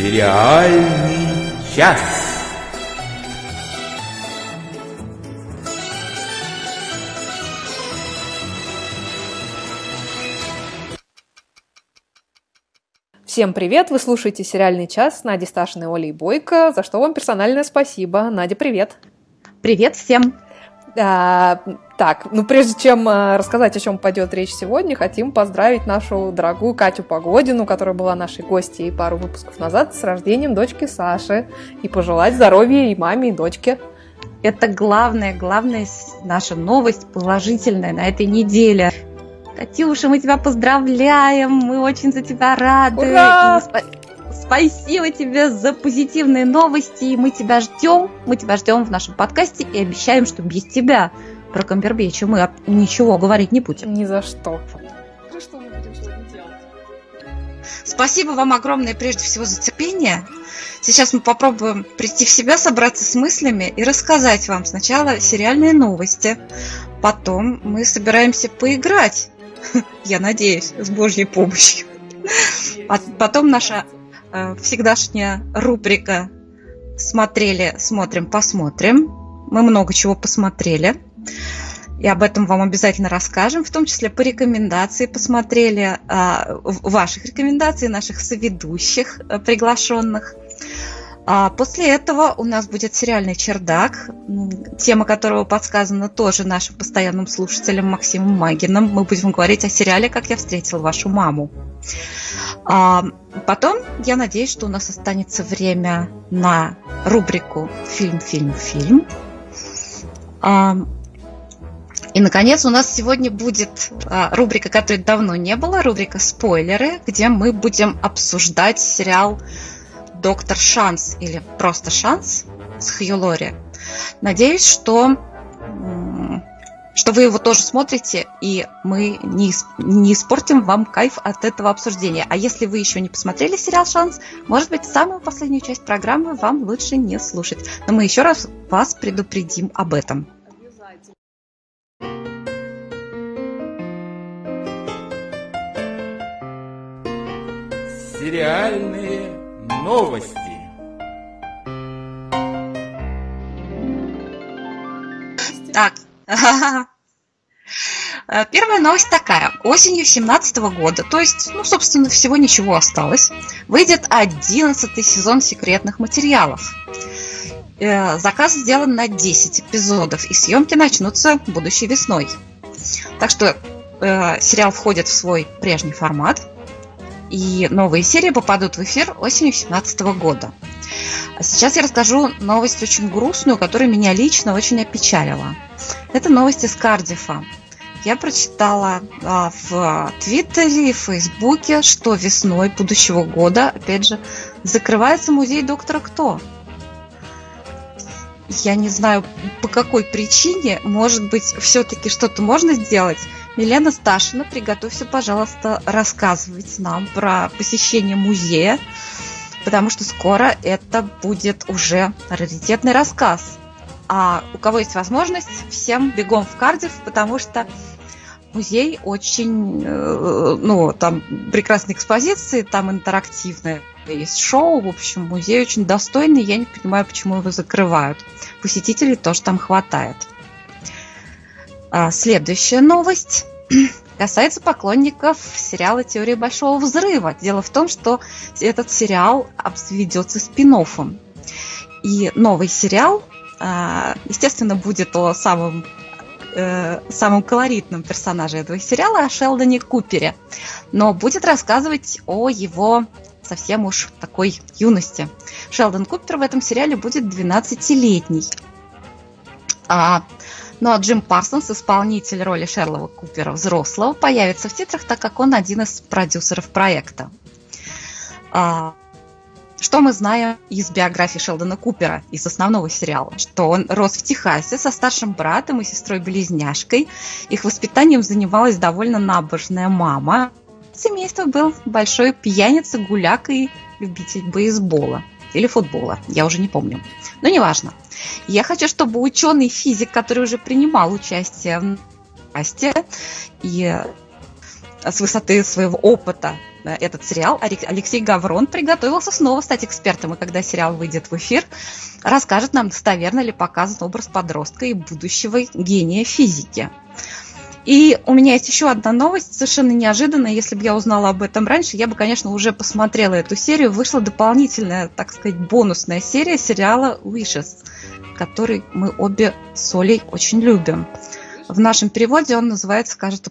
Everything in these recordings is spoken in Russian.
Сериальный час. Всем привет! Вы слушаете «Сериальный час» с Надей Сташиной, Олей Бойко, за что вам персональное спасибо. Надя, привет! Привет всем! А, так, ну прежде чем а, рассказать, о чем пойдет речь сегодня, хотим поздравить нашу дорогую Катю Погодину, которая была нашей гостьей пару выпусков назад, с рождением дочки Саши, и пожелать здоровья и маме, и дочке. Это главная, главная наша новость положительная на этой неделе. Катюша, мы тебя поздравляем, мы очень за тебя рады. Ура! Спасибо тебе за позитивные новости, и мы тебя ждем, мы тебя ждем в нашем подкасте и обещаем, что без тебя про Камбербеча мы ничего говорить не будем. Ни за что. Спасибо вам огромное прежде всего за терпение. Сейчас мы попробуем прийти в себя, собраться с мыслями и рассказать вам сначала сериальные новости. Потом мы собираемся поиграть я надеюсь, с Божьей помощью. Потом наша всегдашняя рубрика «Смотрели, смотрим, посмотрим». Мы много чего посмотрели. И об этом вам обязательно расскажем, в том числе по рекомендации посмотрели, э, ваших рекомендаций, наших соведущих э, приглашенных. А после этого у нас будет сериальный чердак, тема которого подсказана тоже нашим постоянным слушателям Максимом Магином. Мы будем говорить о сериале «Как я встретил вашу маму». А потом, я надеюсь, что у нас останется время на рубрику «Фильм, фильм, фильм». А, и, наконец, у нас сегодня будет а, рубрика, которой давно не было, рубрика «Спойлеры», где мы будем обсуждать сериал доктор Шанс или просто Шанс с Хью Лори. Надеюсь, что что вы его тоже смотрите, и мы не, не испортим вам кайф от этого обсуждения. А если вы еще не посмотрели сериал «Шанс», может быть, самую последнюю часть программы вам лучше не слушать. Но мы еще раз вас предупредим об этом. Сериальные Новости. Так. Первая новость такая. Осенью 2017 года, то есть, ну, собственно, всего ничего осталось, выйдет 11 сезон секретных материалов. Э, заказ сделан на 10 эпизодов, и съемки начнутся будущей весной. Так что э, сериал входит в свой прежний формат, и новые серии попадут в эфир осенью 2017 года. Сейчас я расскажу новость очень грустную, которая меня лично очень опечалила. Это новость из Кардифа. Я прочитала а, в Твиттере и Фейсбуке, что весной будущего года, опять же, закрывается музей доктора Кто. Я не знаю, по какой причине, может быть, все-таки что-то можно сделать, Милена Сташина, приготовься, пожалуйста, рассказывать нам про посещение музея, потому что скоро это будет уже раритетный рассказ. А у кого есть возможность, всем бегом в Кардив, потому что музей очень, э, ну, там прекрасные экспозиции, там интерактивные, есть шоу, в общем, музей очень достойный, я не понимаю, почему его закрывают. Посетителей тоже там хватает. А, следующая новость касается поклонников сериала «Теория большого взрыва». Дело в том, что этот сериал обзаведется спин -оффом. И новый сериал, а, естественно, будет о самом э, самом колоритном персонаже этого сериала, о Шелдоне Купере. Но будет рассказывать о его совсем уж такой юности. Шелдон Купер в этом сериале будет 12-летний. А ну а Джим Парсонс, исполнитель роли Шерлова Купера взрослого, появится в титрах, так как он один из продюсеров проекта. А, что мы знаем из биографии Шелдона Купера, из основного сериала? Что он рос в Техасе со старшим братом и сестрой-близняшкой. Их воспитанием занималась довольно набожная мама. Семейство был большой пьяница, гуляк и любитель бейсбола или футбола, я уже не помню. Но неважно. Я хочу, чтобы ученый физик, который уже принимал участие в подкасте и с высоты своего опыта э, этот сериал, Алексей Гаврон приготовился снова стать экспертом, и когда сериал выйдет в эфир, расскажет нам, достоверно ли показан образ подростка и будущего гения физики. И у меня есть еще одна новость, совершенно неожиданная. Если бы я узнала об этом раньше, я бы, конечно, уже посмотрела эту серию. Вышла дополнительная, так сказать, бонусная серия сериала Wishes, который мы обе с Олей очень любим. В нашем переводе он называется, кажется,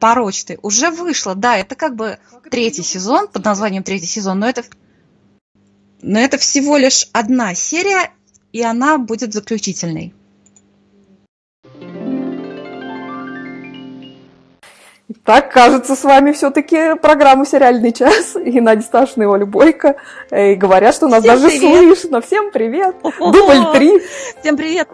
порочный. Уже вышло, да, это как бы третий сезон, под названием третий сезон, но это, но это всего лишь одна серия, и она будет заключительной. Так, кажется, с вами все-таки программа «Сериальный час» и Надя Сташина и Оля Бойко. И говорят, что нас Всем даже привет. слышно. Всем привет! Дубль три! Всем привет!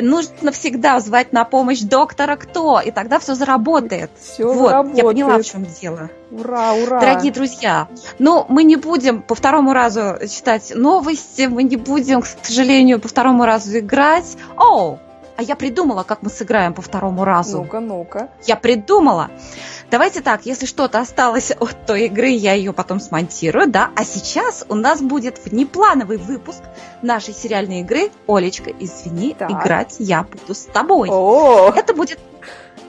нужно всегда звать на помощь доктора кто, и тогда все заработает. Все вот, заработает. я поняла, в чем дело. Ура, ура! Дорогие друзья, ну, мы не будем по второму разу читать новости, мы не будем, к сожалению, по второму разу играть. О, а я придумала, как мы сыграем по второму разу. Ну-ка, ну-ка. Я придумала. Давайте так, если что-то осталось от той игры, я ее потом смонтирую, да. А сейчас у нас будет внеплановый выпуск нашей сериальной игры. Олечка, извини, так. играть я буду с тобой. О! Это будет...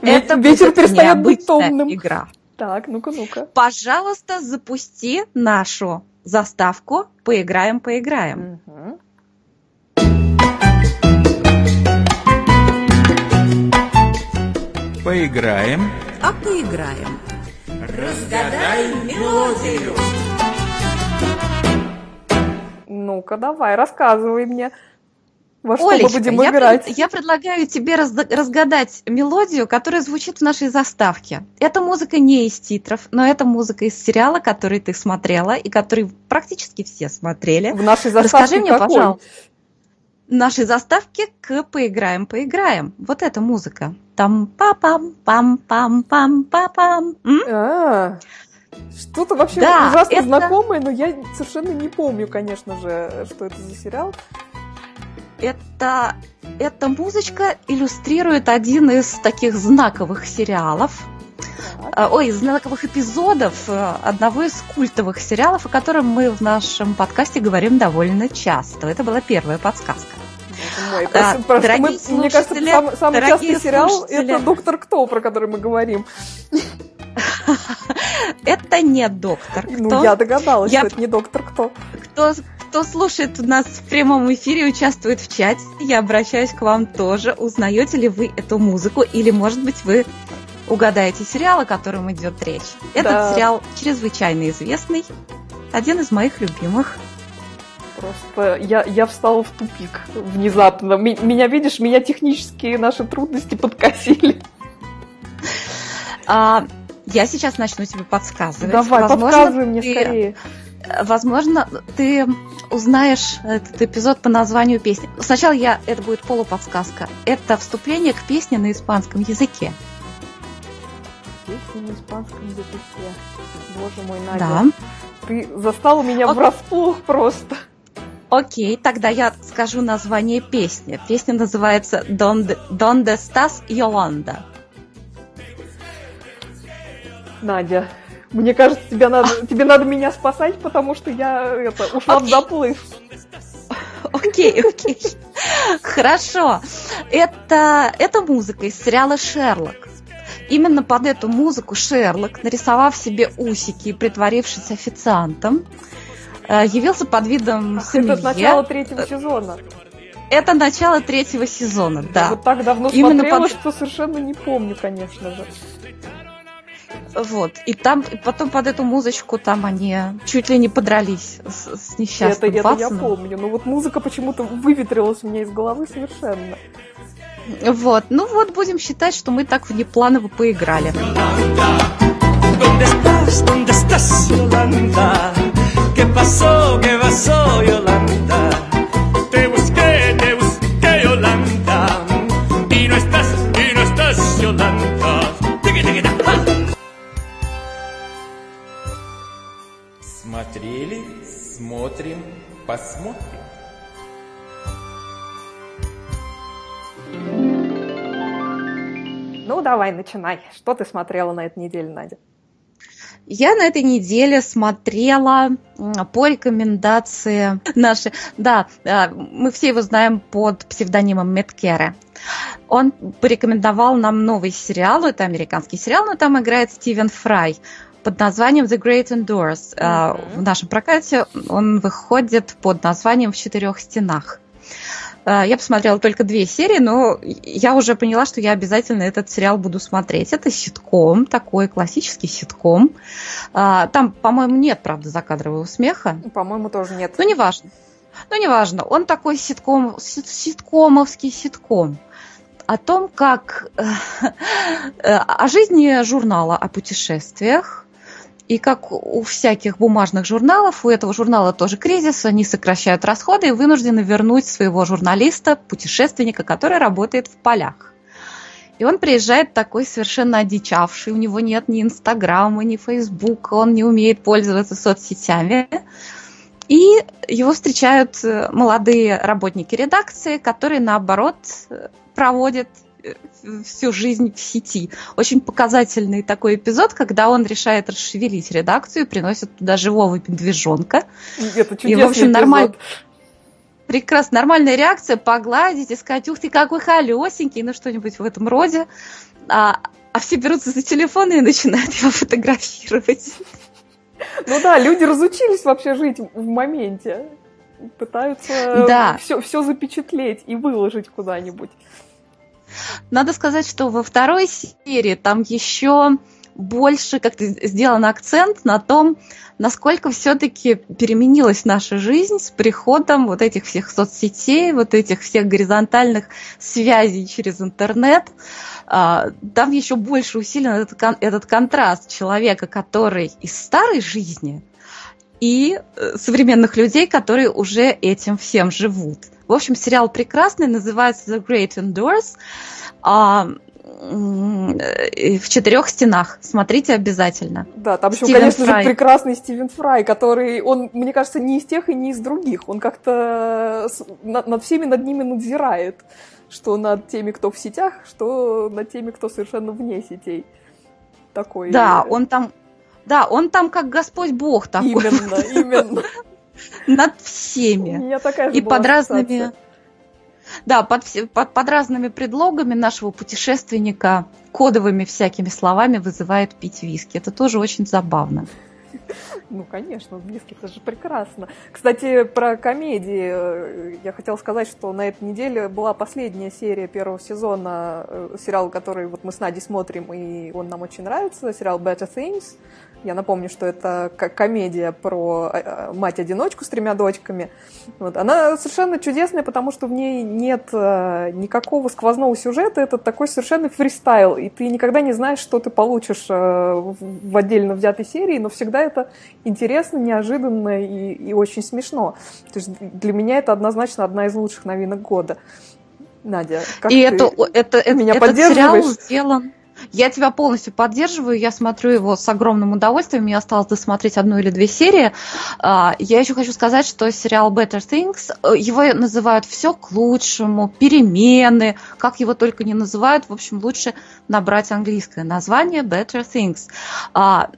Это Вечер необычная быть игра. Так, ну-ка, ну-ка. Пожалуйста, запусти нашу заставку «Поиграем, поиграем». Угу. Поиграем. А поиграем. Разгадай мелодию. Ну-ка, давай, рассказывай мне. Во что Олечка, мы будем я играть? Пред, я предлагаю тебе раз, разгадать мелодию, которая звучит в нашей заставке. Эта музыка не из титров, но это музыка из сериала, который ты смотрела и который практически все смотрели. В нашей заставке Расскажи мне, какой? пожалуйста, нашей заставке к «Поиграем, поиграем». Вот эта музыка. Там па пам пам пам пам па пам а, Что-то вообще да, ужасно это... знакомое, но я совершенно не помню, конечно же, что это за сериал. Это, эта музычка иллюстрирует один из таких знаковых сериалов, так. ой, знаковых эпизодов э, одного из культовых сериалов, о котором мы в нашем подкасте говорим довольно часто. Это была первая подсказка мой. Да, просто, просто мы, мне кажется, сам, самый частый сериал это Доктор Кто, про который мы говорим. Это не Доктор ну, Кто. Ну, я догадалась, я... что это не Доктор Кто. Кто кто слушает нас в прямом эфире, участвует в чате, я обращаюсь к вам тоже. Узнаете ли вы эту музыку? Или, может быть, вы угадаете сериал, о котором идет речь? Этот да. сериал чрезвычайно известный, один из моих любимых. Просто я, я встала в тупик внезапно. Меня, видишь, меня технические наши трудности подкосили. А, я сейчас начну тебе подсказывать. Давай, возможно, подсказывай мне ты, скорее. Возможно, ты узнаешь этот эпизод по названию песни. Сначала я, это будет полуподсказка. Это вступление к песне на испанском языке. Песня на испанском языке. Боже мой, Надя. Да. Ты застала меня О... врасплох просто. Окей, тогда я скажу название песни. Песня называется «Donde, Donde estás, Yolanda». Надя, мне кажется, тебе надо, а. тебе надо меня спасать, потому что я это, ушла окей. в заплыв. Окей, окей. Хорошо. Это, это музыка из сериала «Шерлок». Именно под эту музыку Шерлок, нарисовав себе усики и притворившись официантом, явился под видом Ах, семьи. Это начало третьего сезона. Это начало третьего сезона, да. Я вот так давно Именно смотрела, под... что совершенно не помню, конечно же. Вот. И там, и потом под эту музычку там они чуть ли не подрались с, с несчастным это, это я помню. Но вот музыка почему-то выветрилась у меня из головы совершенно. Вот. Ну вот, будем считать, что мы так внепланово поиграли. ¿Qué pasó? ¿Qué pasó, Yolanda? Te busqué, te busqué, Yolanda. Y no estás, y no estás, Yolanda. Смотрели, смотрим, посмотрим. Ну, давай, начинай. Что ты смотрела на этой неделе, Надя? Я на этой неделе смотрела по рекомендации нашей... Да, а, мы все его знаем под псевдонимом Меткера. Он порекомендовал нам новый сериал, это американский сериал, но там играет Стивен Фрай под названием The Great Indoors. Mm-hmm. В нашем прокате он выходит под названием «В четырех стенах». А, я посмотрела только две серии, но я уже поняла, что я обязательно этот сериал буду смотреть. Это ситком, такой классический ситком. А, там, по-моему, нет, правда, закадрового смеха. По-моему, тоже нет. Ну, неважно. Ну, неважно. Он такой ситком, ситкомовский ситком о том, как э, э, о жизни журнала о путешествиях, и как у всяких бумажных журналов, у этого журнала тоже кризис, они сокращают расходы и вынуждены вернуть своего журналиста, путешественника, который работает в полях. И он приезжает такой совершенно одичавший, у него нет ни Инстаграма, ни Фейсбука, он не умеет пользоваться соцсетями. И его встречают молодые работники редакции, которые, наоборот, проводят всю жизнь в сети. Очень показательный такой эпизод, когда он решает расшевелить редакцию, приносит туда живого медвежонка. Это и, в общем, нормально. Прекрасно. Нормальная реакция погладить и сказать, ух ты, какой холесенький, ну что-нибудь в этом роде. А, а все берутся за телефоны и начинают его фотографировать. Ну да, люди разучились вообще жить в моменте. Пытаются да. все, все запечатлеть и выложить куда-нибудь. Надо сказать, что во второй серии там еще больше как-то сделан акцент на том, насколько все-таки переменилась наша жизнь с приходом вот этих всех соцсетей, вот этих всех горизонтальных связей через интернет. А, там еще больше усилен этот, этот контраст человека, который из старой жизни, и э, современных людей, которые уже этим всем живут. В общем, сериал прекрасный, называется The Great Indoors. А, в четырех стенах. Смотрите обязательно. Да, там еще, Стивен конечно Фрай. же, прекрасный Стивен Фрай, который, он, мне кажется, не из тех и не из других. Он как-то над всеми над ними надзирает. Что над теми, кто в сетях, что над теми, кто совершенно вне сетей. Такой. Да, он там, да, он там как Господь Бог такой. Именно, именно. над всеми. И под разными... Да, под, под, под разными предлогами нашего путешественника кодовыми всякими словами вызывает пить виски. Это тоже очень забавно. Ну, конечно, виски это же прекрасно. Кстати, про комедии э, я хотела сказать, что на этой неделе была последняя серия первого сезона э, сериала, который вот мы с Надей смотрим, и он нам очень нравится, сериал Better Things. Я напомню, что это комедия про э, э, мать-одиночку с тремя дочками. Вот. Она совершенно чудесная, потому что в ней нет э, никакого сквозного сюжета. Это такой совершенно фристайл. И ты никогда не знаешь, что ты получишь в отдельно взятой серии, но всегда это интересно, неожиданно и, и очень смешно. То есть для меня это однозначно одна из лучших новинок года. Надя, как и ты это, это, меня этот сериал сделан я тебя полностью поддерживаю, я смотрю его с огромным удовольствием, мне осталось досмотреть одну или две серии. А, я еще хочу сказать, что сериал Better Things, э, его называют все к лучшему, перемены, как его только не называют, в общем, лучше набрать английское название Better Things а,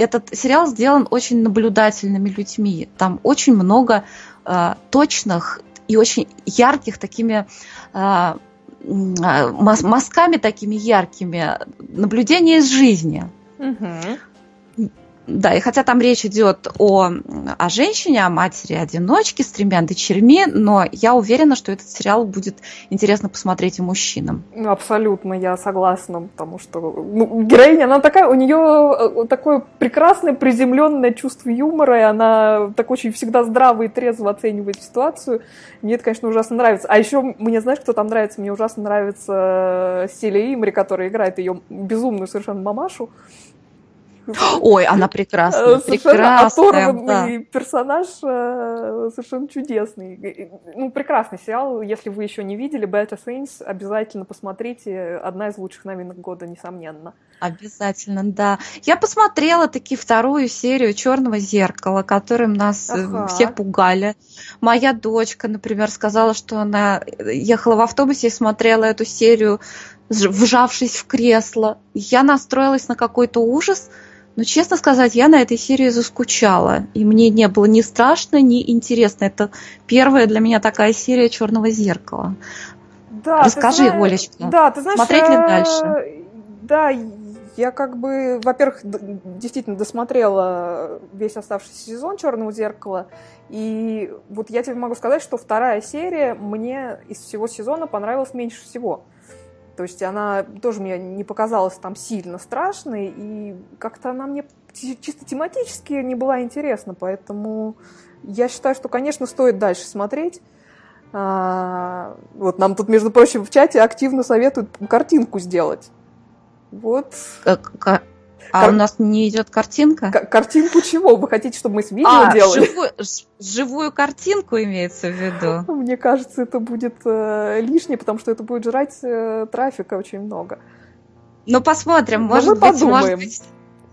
этот сериал сделан очень наблюдательными людьми. Там очень много э, точных и очень ярких такими э, мазками такими яркими наблюдения из жизни. Угу. Да, и хотя там речь идет о, о женщине, о матери-одиночке с тремя дочерьми, но я уверена, что этот сериал будет интересно посмотреть и мужчинам. Абсолютно, я согласна, потому что ну, героиня, она такая, у нее э, такое прекрасное приземленное чувство юмора, и она так очень всегда здраво и трезво оценивает ситуацию. Мне это, конечно, ужасно нравится. А еще мне, знаешь, кто там нравится? Мне ужасно нравится Селия Имри, которая играет ее безумную совершенно мамашу. Ой, она прекрасная, э, прекрасная. оторванный да. персонаж, э, совершенно чудесный. Ну, прекрасный сериал. Если вы еще не видели Better Things, обязательно посмотрите. Одна из лучших новинок года, несомненно. Обязательно, да. Я посмотрела таки вторую серию Черного зеркала, которым нас э, ага. всех пугали. Моя дочка, например, сказала, что она ехала в автобусе и смотрела эту серию, вжавшись в кресло. Я настроилась на какой-то ужас, Ну, честно сказать, я на этой серии заскучала. И мне не было ни страшно, ни интересно. Это первая для меня такая серия Черного зеркала. Да, Расскажи, знаешь, Олечка. Да, ты знаешь, смотреть ли э, дальше? Да, я как бы, во-первых, действительно досмотрела весь оставшийся сезон Черного зеркала. И вот я тебе могу сказать, что вторая серия мне из всего сезона понравилась меньше всего. То есть она тоже мне не показалась там сильно страшной, и как-то она мне чисто тематически не была интересна, поэтому я считаю, что, конечно, стоит дальше смотреть. А, вот нам тут, между прочим, в чате активно советуют картинку сделать. Вот. Как- ка- А Кар- у нас не идет картинка? К- картинку чего? Вы хотите, чтобы мы с видео а, делали? живую, живую картинку имеется в виду. Мне кажется, это будет э, лишнее, потому что это будет жрать э, трафика очень много. Ну, посмотрим, Ну, может быть, может подумаем. быть.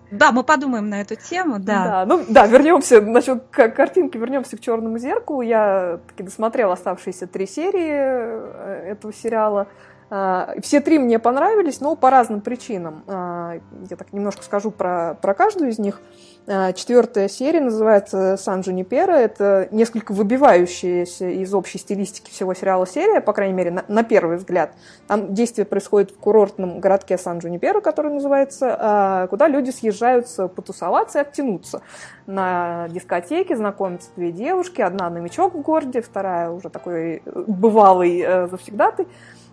Да, мы подумаем на эту тему, да. ну да, вернемся насчет картинки, вернемся к черному зеркалу. Я таки досмотрела оставшиеся три серии э, этого сериала. А, Все три мне понравились, но по разным причинам. А, Я так немножко скажу про, про каждую из них. А, Четвертая серия называется «Сан Джунипера». Это несколько выбивающаяся из общей стилистики всего сериала серия, по крайней мере, на, на первый взгляд. Там действие происходит в курортном городке сан джунипера который называется, куда люди съезжаются потусоваться и оттянуться. На дискотеке знакомятся две девушки. Одна новичок в городе, вторая уже такой бывалый э, завсегдатый.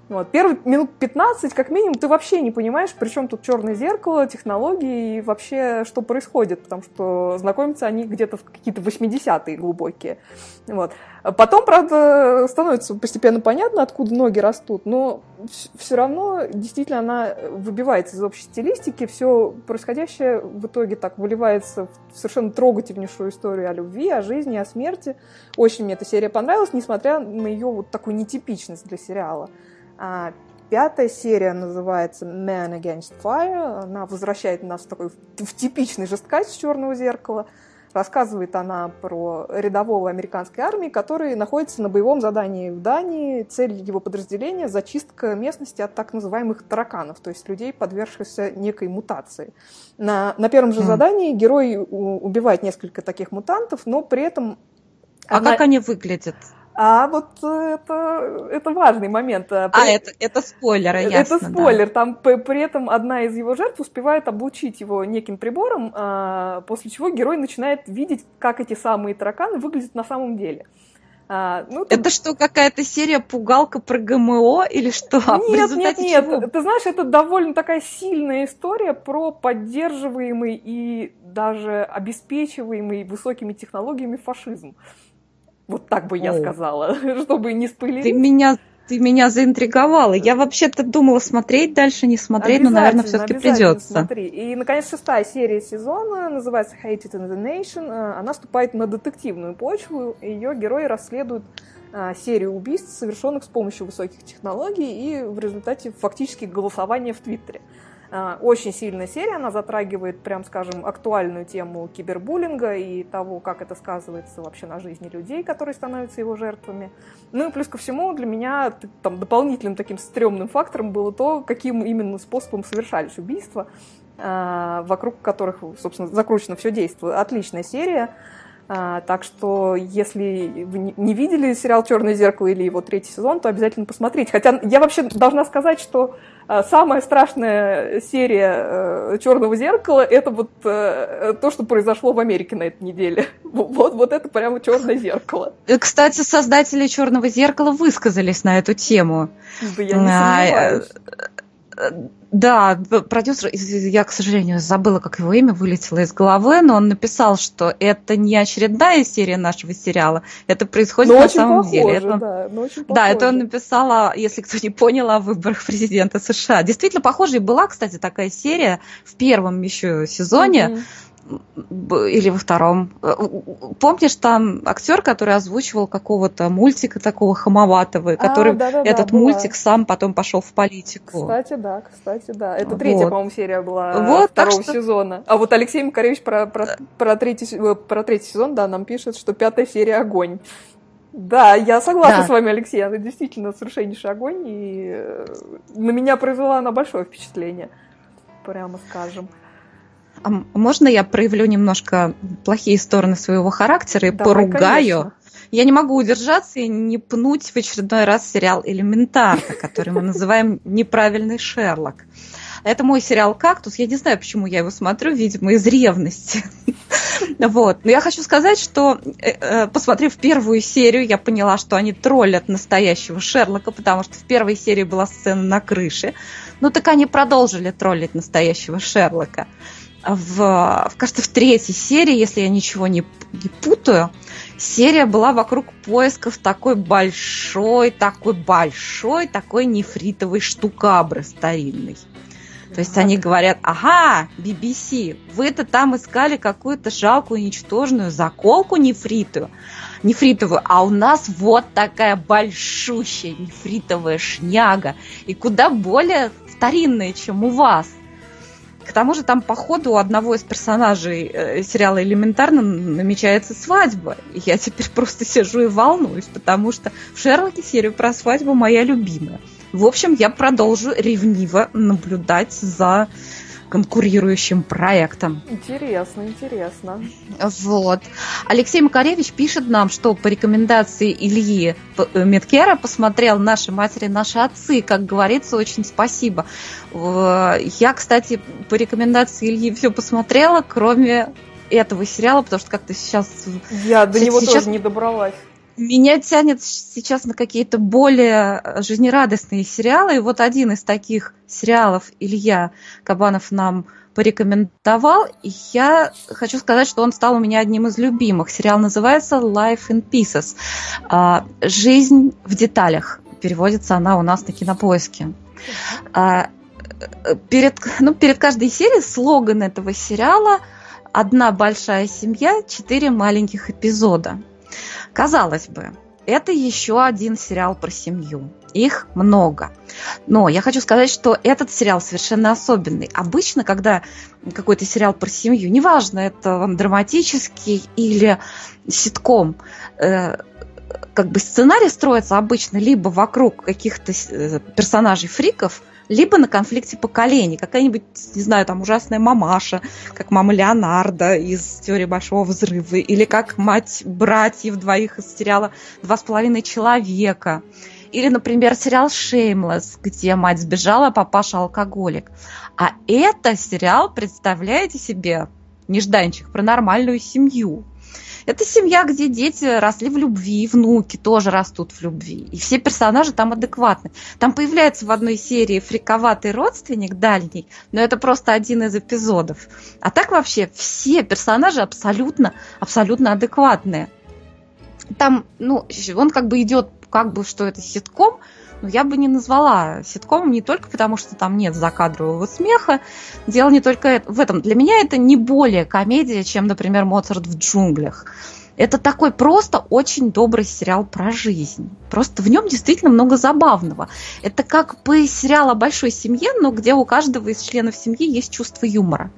Вот. Первые минут 15, как минимум, ты вообще не понимаешь, при чем тут черное зеркало, технологии и вообще, что происходит, потому что знакомятся они где-то в какие-то 80-е глубокие. Вот. Потом, правда, становится постепенно понятно, откуда ноги растут, но все равно действительно она выбивается из общей стилистики, все происходящее в итоге так выливается в совершенно трогательнейшую историю о любви, о жизни, о смерти. Очень мне эта серия понравилась, несмотря на ее вот такую нетипичность для сериала. А пятая серия называется Man Against Fire. Она возвращает нас в такой в типичный жесткач черного зеркала. Рассказывает она про рядового американской армии, который находится на боевом задании в Дании. Цель его подразделения – зачистка местности от так называемых тараканов, то есть людей, подвергшихся некой мутации. На, на первом же Мгм. задании герой убивает несколько таких мутантов, но при этом... А она- как они выглядят? А вот э, это, это важный момент. А, При- это, это спойлеры, ясно. это спойлер. Там п- при этом одна из его жертв успевает облучить его неким прибором, а, после чего герой начинает видеть, как эти самые тараканы выглядят на самом деле. А, ну, Да. тут- Это что, какая-то серия пугалка про ГМО или что? А Нет, нет, нет. чего? Ты знаешь, это довольно такая сильная история про поддерживаемый и даже обеспечиваемый высокими технологиями фашизм. Вот так бы я О. сказала, чтобы не спойлерить. Ты меня, ты меня заинтриговала. Я вообще-то думала смотреть дальше, не смотреть, но, наверное, все-таки придется. Смотри. И, наконец, шестая серия сезона называется Hated in the Nation. Э, Она ступает на детективную почву. Ее герои расследуют а, серию убийств, совершенных с помощью высоких технологий и в результате фактически голосования в Твиттере. А, Очень сильная серия, она затрагивает, прям скажем, актуальную тему кибербуллинга и того, как это сказывается вообще на жизни людей, которые становятся его жертвами. Ну и плюс ко всему для меня там дополнительным таким стрёмным фактором было то, каким именно способом совершались убийства, а, вокруг которых, собственно, закручено все действие. Отличная серия. А, так что, если вы не- видели сериал Черное зеркало или его третий сезон, то обязательно посмотрите. Хотя я вообще должна сказать, что а, самая страшная серия Черного зеркала это вот э, то, что произошло в Америке на этой неделе. Вот, вот это прямо черное зеркало. Э, Кстати, создатели Черного зеркала высказались на эту тему. Да я не А, сомневаюсь. Да, продюсер, я, к сожалению, забыла, как его имя вылетело из головы, но он написал, что это не очередная серия нашего сериала, это происходит Но на очень самом похоже, деле. Это- да, но очень Да, это он написал, если кто не понял, о выборах президента США. Действительно, похоже, и была, кстати, такая серия в первом еще сезоне, Мгм. Или во втором. Э, Помнишь, там актер, который озвучивал какого-то мультика такого хамоватого, и который А, да-да-да, этот была. мультик сам потом пошел в политику. Кстати, да, кстати, да. Это третья, Вот. по-моему, серия была Вот, так второго что- сезона. А вот Алексей Макаревич про, про, про, третий, э, про третий сезон, да, нам пишет, что пятая серия огонь. Да, я согласна Да. с вами, Алексей. Она действительно совершеннейший огонь, и э, на меня произвела она большое впечатление, прямо скажем. А можно я проявлю немножко плохие стороны своего характера и Давай, поругаю? конечно. Я не могу удержаться и не пнуть в очередной раз сериал «Элементарно», который мы называем «Неправильный Шерлок». Это мой сериал «Кактус». Я не знаю, почему я его смотрю, видимо, из ревности. Вот. Но я хочу сказать, что, э, э, посмотрев первую серию, я поняла, что они троллят настоящего Шерлока, потому что в первой серии была сцена на крыше. Ну так они продолжили троллить настоящего Шерлока. В, кажется, в третьей серии, если я ничего не, не путаю, серия была вокруг поисков такой большой, такой большой, такой нефритовой штукабры старинной. То есть они говорят, ага, BBC, вы-то там искали какую-то жалкую, ничтожную заколку нефритовую, нефритовую, а у нас вот такая большущая нефритовая шняга, и куда более старинная, чем у вас. К тому же там по ходу у одного из персонажей э, сериала «Элементарно» намечается свадьба. И я теперь просто сижу и волнуюсь, потому что в Шерлоке серию про свадьбу моя любимая. В общем, я продолжу ревниво наблюдать за конкурирующим проектом. Интересно, интересно. Вот. Алексей Макаревич пишет нам, что по рекомендации Ильи э, Медкера посмотрел «Наши матери, наши отцы». Как говорится, очень спасибо. Я, кстати, по рекомендации Ильи все посмотрела, кроме этого сериала, потому что как-то сейчас... Я до него Сейчас- тоже не добралась. Меня тянет сейчас на какие-то более жизнерадостные сериалы. И вот один из таких сериалов Илья Кабанов нам порекомендовал. И я хочу сказать, что он стал у меня одним из любимых. Сериал называется Life in Pieces. А, Жизнь в деталях. Переводится она у нас на кинопоиске. А, Перед, ну, перед каждой серией слоган этого сериала «Одна большая семья, четыре маленьких эпизода». Казалось бы, это еще один сериал про семью. Их много. Но я хочу сказать, что этот сериал совершенно особенный. Обычно, когда какой-то сериал про семью, неважно, это он драматический или ситком, э, как бы сценарий строится обычно либо вокруг каких-то э, персонажей фриков, либо на конфликте поколений. Какая-нибудь, не знаю, там ужасная мамаша, как мама Леонардо из «Теории Большого Взрыва», или как мать братьев двоих из сериала «Два с половиной человека». Или, например, сериал «Шеймлесс», где мать сбежала, а папаша алкоголик. А это сериал, представляете себе, нежданчик, про нормальную семью. Это семья, где дети росли в любви, внуки тоже растут в любви. И все персонажи там адекватны. Там появляется в одной серии фриковатый родственник дальний, но это просто один из эпизодов. А так вообще все персонажи абсолютно, абсолютно адекватные. Там, ну, он как бы идет, как бы, что это ситком, но я бы не назвала ситкомом не только потому, что там нет закадрового смеха. Дело не только в этом. Для меня это не более комедия, чем, например, «Моцарт в джунглях». Это такой просто очень добрый сериал про жизнь. Просто в нем действительно много забавного. Это как бы сериал о большой семье, но где у каждого из членов семьи есть чувство юмора.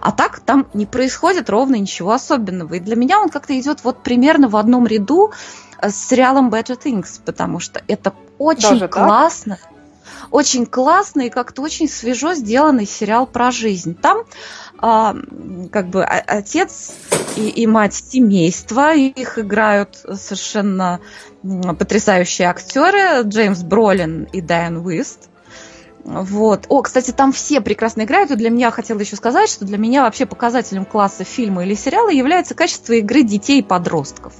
А так там не происходит ровно ничего особенного. И для меня он как-то идет вот примерно в одном ряду с сериалом Better Things, потому что это очень так? классно. Очень классный и как-то очень свежо сделанный сериал про жизнь. Там а, как бы о- отец и, и мать семейства, их играют совершенно потрясающие актеры Джеймс Бролин и Дайан Уист. Вот. О, кстати, там все прекрасно играют, и для меня хотела еще сказать, что для меня вообще показателем класса фильма или сериала является качество игры детей и подростков.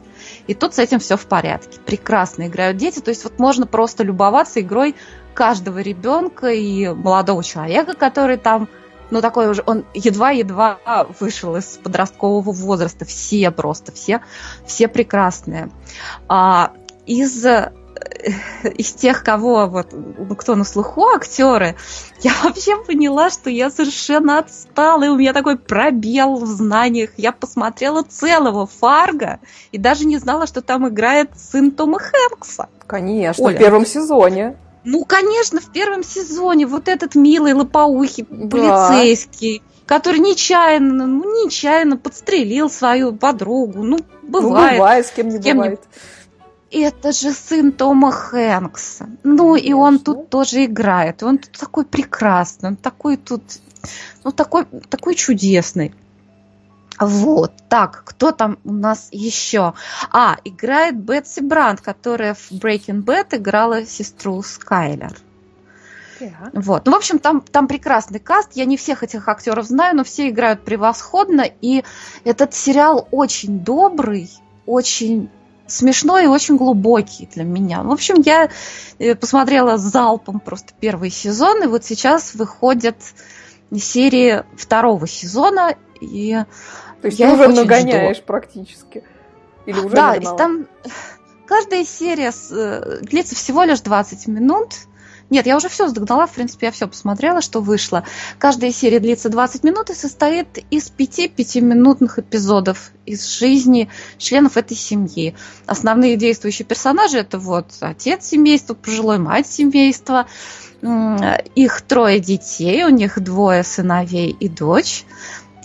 И тут с этим все в порядке. Прекрасно играют дети, то есть вот можно просто любоваться игрой каждого ребенка и молодого человека, который там, ну такой уже, он едва-едва вышел из подросткового возраста. Все просто, все, все прекрасные. А, из из тех, кого вот, ну, кто на слуху актеры, я вообще поняла, что я совершенно отстала, и у меня такой пробел в знаниях. Я посмотрела целого Фарго и даже не знала, что там играет сын Тома Хэнкса. Конечно, Оля. в первом сезоне. Ну, конечно, в первом сезоне вот этот милый лопоухий Да. полицейский, который нечаянно, ну, нечаянно подстрелил свою подругу. Ну, Ну, бывает. бывает, с кем не С кем не- бывает. Это же сын Тома Хэнкса. Ну, и он тут тоже играет. Он тут такой прекрасный, он такой тут, ну, такой, такой чудесный. Вот, так, кто там у нас еще? А, играет Бетси Бранд, которая в Breaking Bad играла сестру Скайлер. Yeah. Вот. Ну, в общем, там, там прекрасный каст. Я не всех этих актеров знаю, но все играют превосходно. И этот сериал очень добрый, очень смешной и очень глубокий для меня. В общем, я э, посмотрела с залпом просто первый сезон, и вот сейчас выходят серии второго сезона, и то есть я ты уже нагоняешь жду. практически. Или уже Да, нагнала? там каждая серия э, длится всего лишь 20 минут. Нет, я уже все догнала, в принципе, я все посмотрела, что вышло. Каждая серия длится 20 минут и состоит из пяти пятиминутных эпизодов из жизни членов этой семьи. Основные действующие персонажи это вот отец семейства, пожилой мать семейства, их трое детей, у них двое сыновей и дочь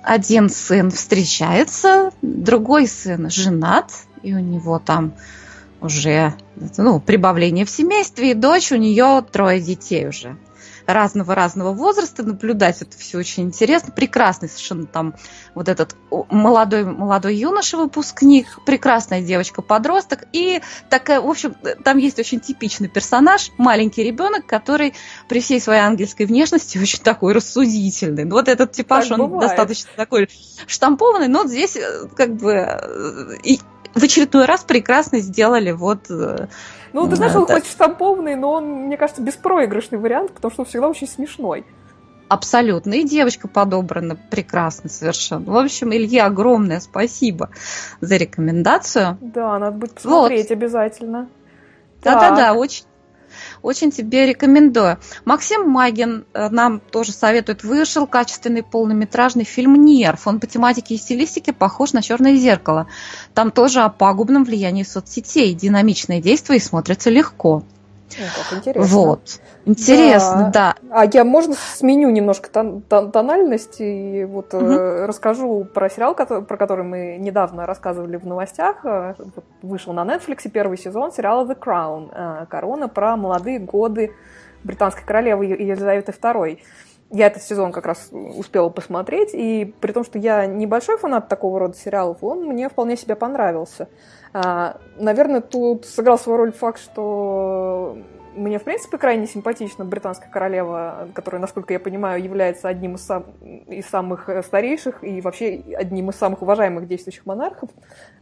один сын встречается, другой сын женат, и у него там уже ну, прибавление в семействе, и дочь у нее трое детей уже разного-разного возраста, наблюдать это все очень интересно. Прекрасный совершенно там вот этот молодой, молодой юноша-выпускник, прекрасная девочка-подросток. И такая, в общем, там есть очень типичный персонаж, маленький ребенок, который при всей своей ангельской внешности очень такой рассудительный. Вот этот типаж, так он бывает. достаточно такой штампованный, но здесь э, как бы э, и в очередной раз прекрасно сделали вот э, ну, ты знаешь, он хоть штампованный, но он, мне кажется, беспроигрышный вариант, потому что он всегда очень смешной. Абсолютно. И девочка подобрана прекрасно совершенно. В общем, Илье огромное спасибо за рекомендацию. Да, надо будет посмотреть вот. обязательно. Да-да-да, очень очень тебе рекомендую. Максим Магин э, нам тоже советует. Вышел качественный полнометражный фильм «Нерв». Он по тематике и стилистике похож на «Черное зеркало». Там тоже о пагубном влиянии соцсетей. Динамичное действие и смотрится легко. Как интересно. Вот. Интересно, да. да. А я, можно, сменю немножко тон, тон, тональность и вот угу. э, расскажу про сериал, про который мы недавно рассказывали в новостях. Э, вышел на Netflix первый сезон сериала The Crown. Э, Корона про молодые годы британской королевы Елизаветы II. Я этот сезон как раз успела посмотреть, и при том, что я небольшой фанат такого рода сериалов, он мне вполне себе понравился. А, наверное, тут сыграл свою роль факт, что мне, в принципе, крайне симпатична британская королева, которая, насколько я понимаю, является одним из, сам, из самых э, старейших и вообще одним из самых уважаемых действующих монархов.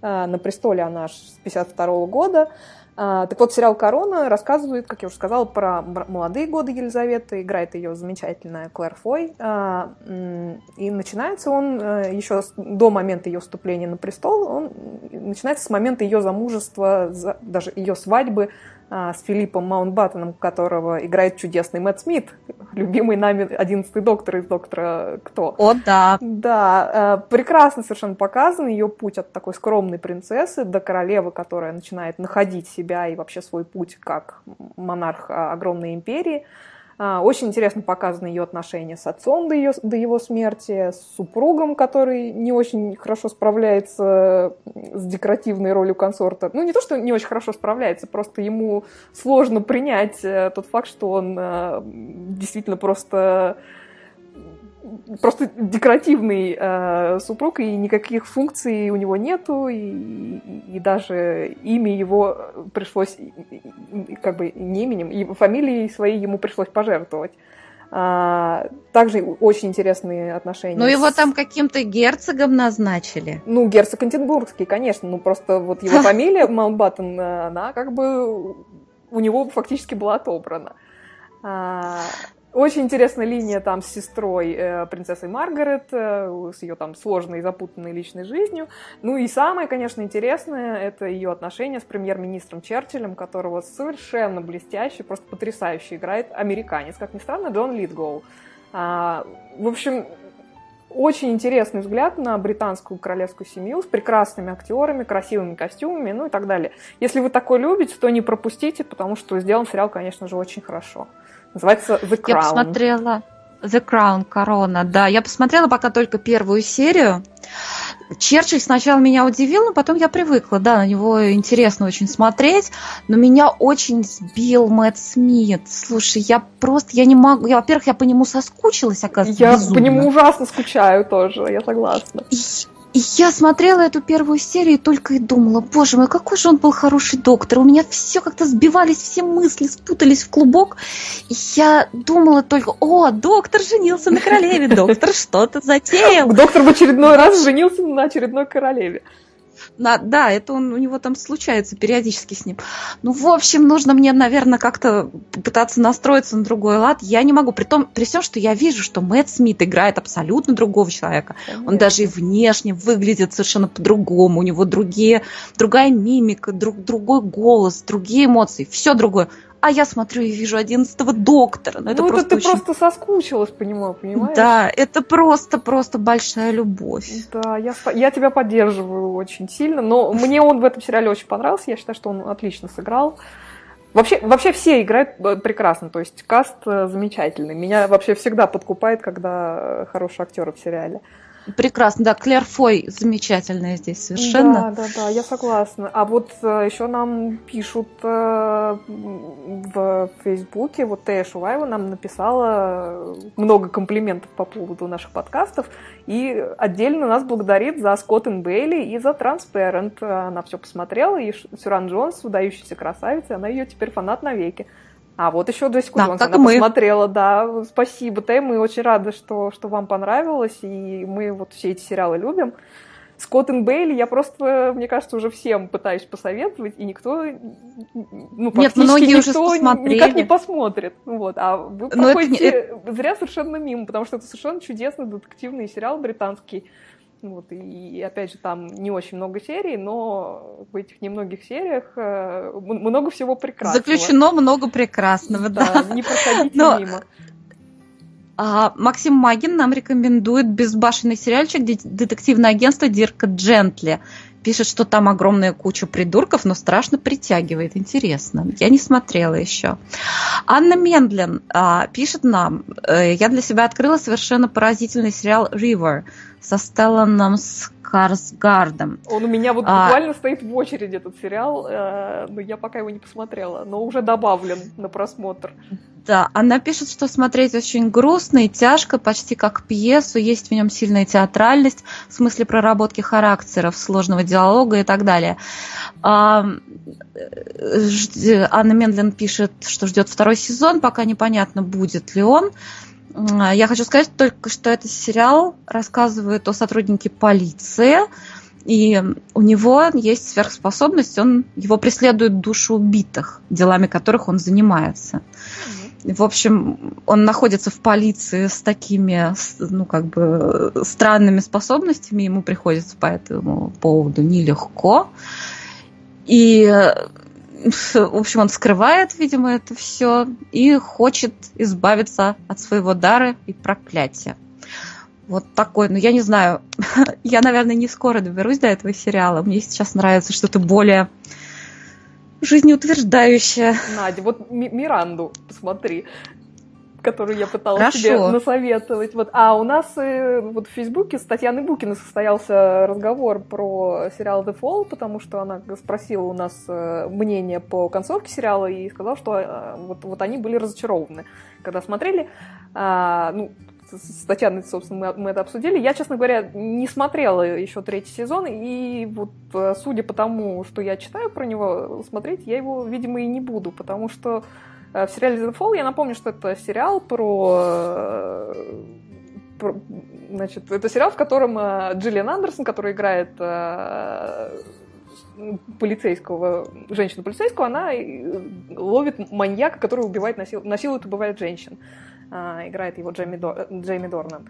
А, на престоле она с 52 года. А, так вот, сериал «Корона» рассказывает, как я уже сказала, про молодые годы Елизаветы. Играет ее замечательная Клэр Фой. А, и начинается он э, еще до момента ее вступления на престол. Он начинается с момента ее замужества, даже ее свадьбы с Филиппом Маунтбаттеном, которого играет чудесный Мэтт Смит, любимый нами одиннадцатый доктор из «Доктора Кто». О, да. Да, а, прекрасно совершенно показан ее путь от такой скромной принцессы до королевы, которая начинает находить себя и вообще свой путь как монарх огромной империи. А, очень интересно показаны ее отношения с отцом до, ее, до его смерти, с супругом, который не очень хорошо справляется с декоративной ролью консорта. Ну, не то, что не очень хорошо справляется, просто ему сложно принять э, тот факт, что он э, действительно просто просто декоративный э, супруг, и никаких функций у него нету, и, и, и даже имя его пришлось, как бы не именем, и фамилией своей ему пришлось пожертвовать. А, также очень интересные отношения. Ну, его с... там каким-то герцогом назначили. Ну, герцог Эдинбургский, конечно. Ну, просто вот его фамилия Маунтбаттен, она как бы у него фактически была отобрана. А, очень интересная линия там с сестрой э, принцессой Маргарет, э, с ее там сложной и запутанной личной жизнью. Ну и самое, конечно, интересное, это ее отношения с премьер-министром Черчиллем, которого совершенно блестящий, просто потрясающе играет американец, как ни странно, Джон Литгоу. А, в общем, очень интересный взгляд на британскую королевскую семью с прекрасными актерами, красивыми костюмами, ну и так далее. Если вы такое любите, то не пропустите, потому что сделан сериал, конечно же, очень хорошо. Называется The Crown. Я посмотрела The Crown, Корона, да. Я посмотрела пока только первую серию. Черчилль сначала меня удивил, но потом я привыкла, да, на него интересно очень смотреть, но меня очень сбил Мэтт Смит. Слушай, я просто, я не могу, я, во-первых, я по нему соскучилась, оказывается, Я безумно. по нему ужасно скучаю тоже, я согласна. И, и я смотрела эту первую серию и только и думала, боже мой, какой же он был хороший доктор. У меня все как-то сбивались, все мысли спутались в клубок. И я думала только, о, доктор женился на королеве, доктор что-то затеял. Доктор в очередной раз женился на очередной королеве. На, да, это он, у него там случается периодически с ним. Ну, в общем, нужно мне, наверное, как-то попытаться настроиться на другой лад. Я не могу. При том, при всем, что я вижу, что Мэтт Смит играет абсолютно другого человека. Он даже и внешне выглядит совершенно по-другому. У него другие, другая мимика, друг, другой голос, другие эмоции. Все другое а я смотрю и вижу одиннадцатого доктора. Ну, это, ну, просто это ты очень... просто соскучилась по нему, понимаешь? Да, это просто-просто большая любовь. Да, я, я тебя поддерживаю очень сильно, но мне он в этом сериале очень понравился, я считаю, что он отлично сыграл. Вообще, вообще все играют э, прекрасно, то есть каст э, замечательный. Меня вообще всегда подкупает, когда хорошие актеры в сериале. Прекрасно, да, Клэр Фой замечательная здесь совершенно. Да, да, да, я согласна. А вот э, еще нам пишут э, в Фейсбуке, вот Тея Шуваева нам написала много комплиментов по поводу наших подкастов и отдельно нас благодарит за Скотт Бейли и за Транспарент. Она все посмотрела, и Сюран Джонс, выдающаяся красавица, она ее теперь фанат навеки. А вот еще Джессику да, Джонс она мы. посмотрела, да. Спасибо, Тэй, мы очень рады, что, что вам понравилось, и мы вот все эти сериалы любим. Скотт и Бейли я просто, мне кажется, уже всем пытаюсь посоветовать, и никто, ну, Нет, многие никто уже посмотрели. никак не посмотрит. Вот. А вы проходите это... зря совершенно мимо, потому что это совершенно чудесный детективный сериал британский, вот, и опять же, там не очень много серий, но в этих немногих сериях э, много всего прекрасного. Заключено много прекрасного, да. да. Не проходите но... мимо. А, Максим Магин нам рекомендует безбашенный сериальчик детективное агентство Дирка Джентли. Пишет, что там огромная куча придурков, но страшно притягивает. Интересно. Я не смотрела еще. Анна Мендлин а, пишет нам. Э, я для себя открыла совершенно поразительный сериал River со Стелланом Скарсгардом. Он у меня вот а... буквально стоит в очереди, этот сериал, э, но я пока его не посмотрела, но уже добавлен на просмотр. Да, она пишет, что смотреть очень грустно и тяжко, почти как пьесу, есть в нем сильная театральность в смысле проработки характеров, сложного диалога и так далее. А, Анна Мендлин пишет, что ждет второй сезон, пока непонятно, будет ли он. Я хочу сказать только, что этот сериал рассказывает о сотруднике полиции, и у него есть сверхспособность, он, его преследует души убитых, делами которых он занимается. В общем, он находится в полиции с такими, ну, как бы, странными способностями, ему приходится по этому поводу нелегко. И в общем, он скрывает, видимо, это все и хочет избавиться от своего дара и проклятия. Вот такой, ну я не знаю, я, наверное, не скоро доберусь до этого сериала. Мне сейчас нравится что-то более жизнеутверждающее. Надя, вот Миранду посмотри которую я пыталась Хорошо. тебе насоветовать. Вот. А у нас э, вот в Фейсбуке с Татьяной Букиной состоялся разговор про сериал The Fall, потому что она спросила у нас э, мнение по концовке сериала и сказала, что э, вот, вот они были разочарованы, когда смотрели. А, ну, с Татьяной, собственно, мы, мы это обсудили. Я, честно говоря, не смотрела еще третий сезон, и вот судя по тому, что я читаю про него, смотреть я его, видимо, и не буду, потому что в сериале The Fall, я напомню, что это сериал про... Э, про значит, это сериал, в котором э, Джиллиан Андерсон, который играет полицейского, женщину-полицейского, она ловит маньяка, который убивает, насил, насилует убивает женщин. Играет его Джейми, Дор, Джейми Дорнан.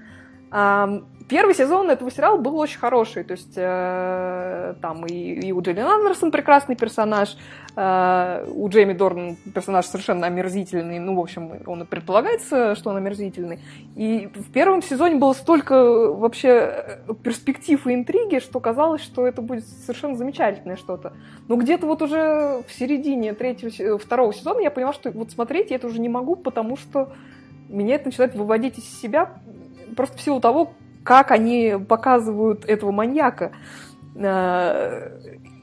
Первый сезон этого сериала был очень хороший, то есть э, там и, и у Джиллиан Андерсон прекрасный персонаж, э, у Джейми Дорн персонаж совершенно омерзительный, ну, в общем, он и предполагается, что он омерзительный. И в первом сезоне было столько вообще перспектив и интриги, что казалось, что это будет совершенно замечательное что-то. Но где-то вот уже в середине третьего, второго сезона я поняла, что вот смотреть я это уже не могу, потому что меня это начинает выводить из себя просто в силу того, как они показывают этого маньяка. Э,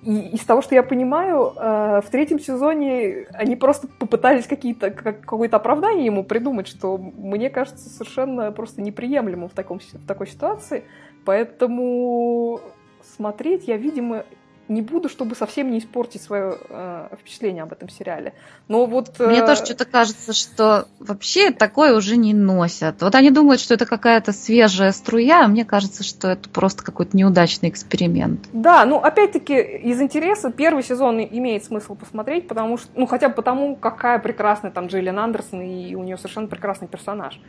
и из того, что я понимаю, э, в третьем сезоне они просто попытались какие-то, как, какое-то оправдание ему придумать, что мне кажется совершенно просто неприемлемо в, таком, в такой ситуации. Поэтому смотреть я, видимо, не буду, чтобы совсем не испортить свое э, впечатление об этом сериале. Но вот... Э... Мне тоже что-то кажется, что вообще такое уже не носят. Вот они думают, что это какая-то свежая струя, а мне кажется, что это просто какой-то неудачный эксперимент. Да, ну опять-таки из интереса первый сезон имеет смысл посмотреть, потому что, ну хотя бы потому, какая прекрасная там Джиллиан Андерсон, и у нее совершенно прекрасный персонаж.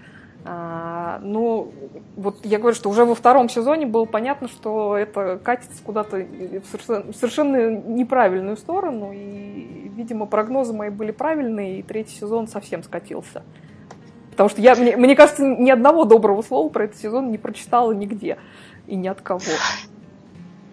А, ну, вот я говорю, что уже во втором сезоне было понятно, что это катится куда-то в совершенно, неправильную сторону, и, видимо, прогнозы мои были правильные, и третий сезон совсем скатился. Потому что я, мне, мне кажется, ни одного доброго слова про этот сезон не прочитала нигде и ни от кого.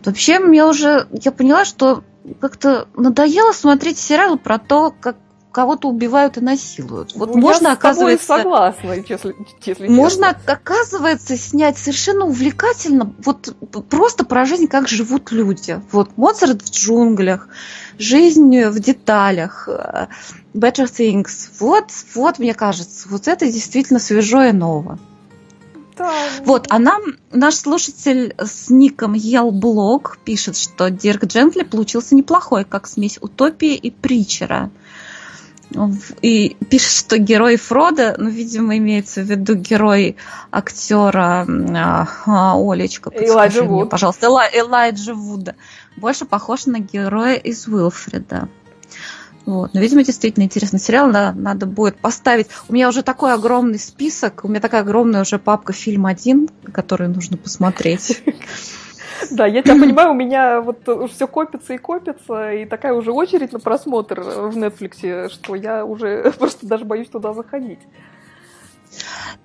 Вообще, мне уже, я поняла, что как-то надоело смотреть сериалы про то, как кого-то убивают и насилуют. Вот ну, можно, я оказывается, согласна, если, если можно, честно. оказывается, снять совершенно увлекательно, вот просто про жизнь, как живут люди. Вот Моцарт в джунглях, жизнь в деталях, э, Better Things. Вот, вот, мне кажется, вот это действительно свежо и ново. Да. Вот, а нам наш слушатель с ником Елблог пишет, что Дирк Джентли получился неплохой, как смесь утопии и притчера. И пишет, что герой Фрода, ну, видимо, имеется в виду герой актера а, а, Олечка, Элайджа мне, Вуд. пожалуйста, Эла, Элайджа Вуда. Больше похож на героя из Уилфреда. Вот. Но, видимо, действительно интересный сериал, да, надо будет поставить. У меня уже такой огромный список, у меня такая огромная уже папка фильм один, который нужно посмотреть. Да, я тебя понимаю, у меня вот все копится и копится, и такая уже очередь на просмотр в Netflix, что я уже просто даже боюсь туда заходить.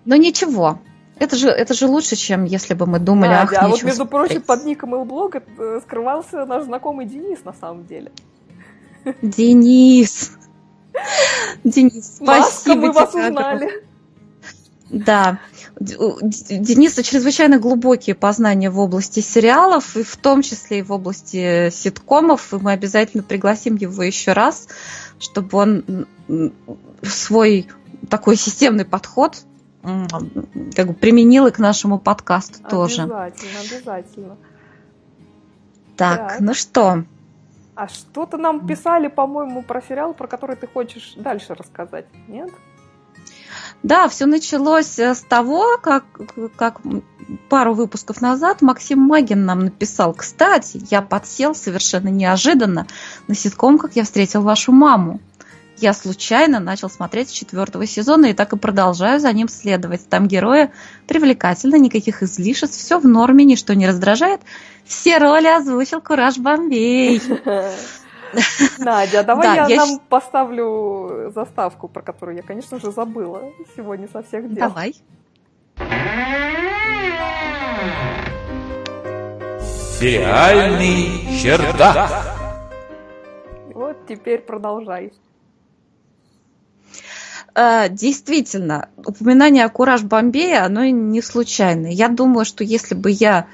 Но ничего, это же, это же лучше, чем если бы мы думали, да, ах, да. А вот, между прочим, под ником Илблога э, скрывался наш знакомый Денис, на самом деле. Денис! Денис, спасибо Маска, мы вас узнали. Да. Дениса чрезвычайно глубокие познания в области сериалов, и в том числе и в области ситкомов. И мы обязательно пригласим его еще раз, чтобы он свой такой системный подход как бы применил и к нашему подкасту обязательно, тоже. Обязательно, обязательно. Так, так, ну что? А что-то нам писали, по-моему, про сериал, про который ты хочешь дальше рассказать, нет? Да, все началось э, с того, как, как пару выпусков назад Максим Магин нам написал, кстати, я подсел совершенно неожиданно на ситком «Как я встретил вашу маму». Я случайно начал смотреть четвертого сезона и так и продолжаю за ним следовать. Там герои привлекательно, никаких излишеств, все в норме, ничто не раздражает. Все роли озвучил Кураж Бомбей. Надя, а давай да, я, я нам поставлю заставку, про которую я, конечно же, забыла сегодня со всех дел. Давай. Сериальный чердак. Вот теперь продолжай. А, действительно, упоминание о Кураж Бомбея, оно не случайное. Я думаю, что если бы я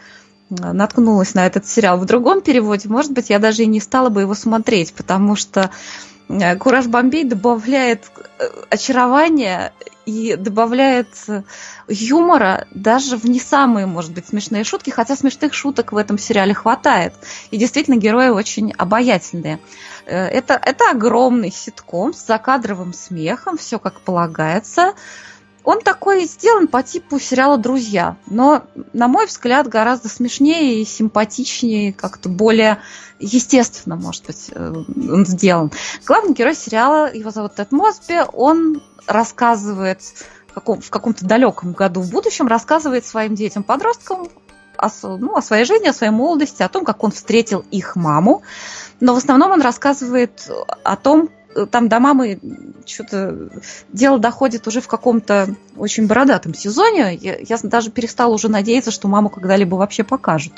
наткнулась на этот сериал в другом переводе, может быть, я даже и не стала бы его смотреть, потому что э, Кураж Бомбей добавляет э, очарования и добавляет э, юмора даже в не самые, может быть, смешные шутки, хотя смешных шуток в этом сериале хватает. И действительно, герои очень обаятельные. Это, это огромный ситком с закадровым смехом, все как полагается. Он такой сделан по типу сериала «Друзья», но, на мой взгляд, гораздо смешнее и симпатичнее, как-то более естественно, может быть, э, он сделан. Главный герой сериала, его зовут Тед Мосби, он рассказывает в, каком, в каком-то далеком году в будущем, рассказывает своим детям-подросткам о, ну, о своей жизни, о своей молодости, о том, как он встретил их маму. Но в основном он рассказывает о том, там до мамы что-то дело доходит уже в каком-то очень бородатом сезоне. Я, я даже перестала уже надеяться, что маму когда-либо вообще покажут.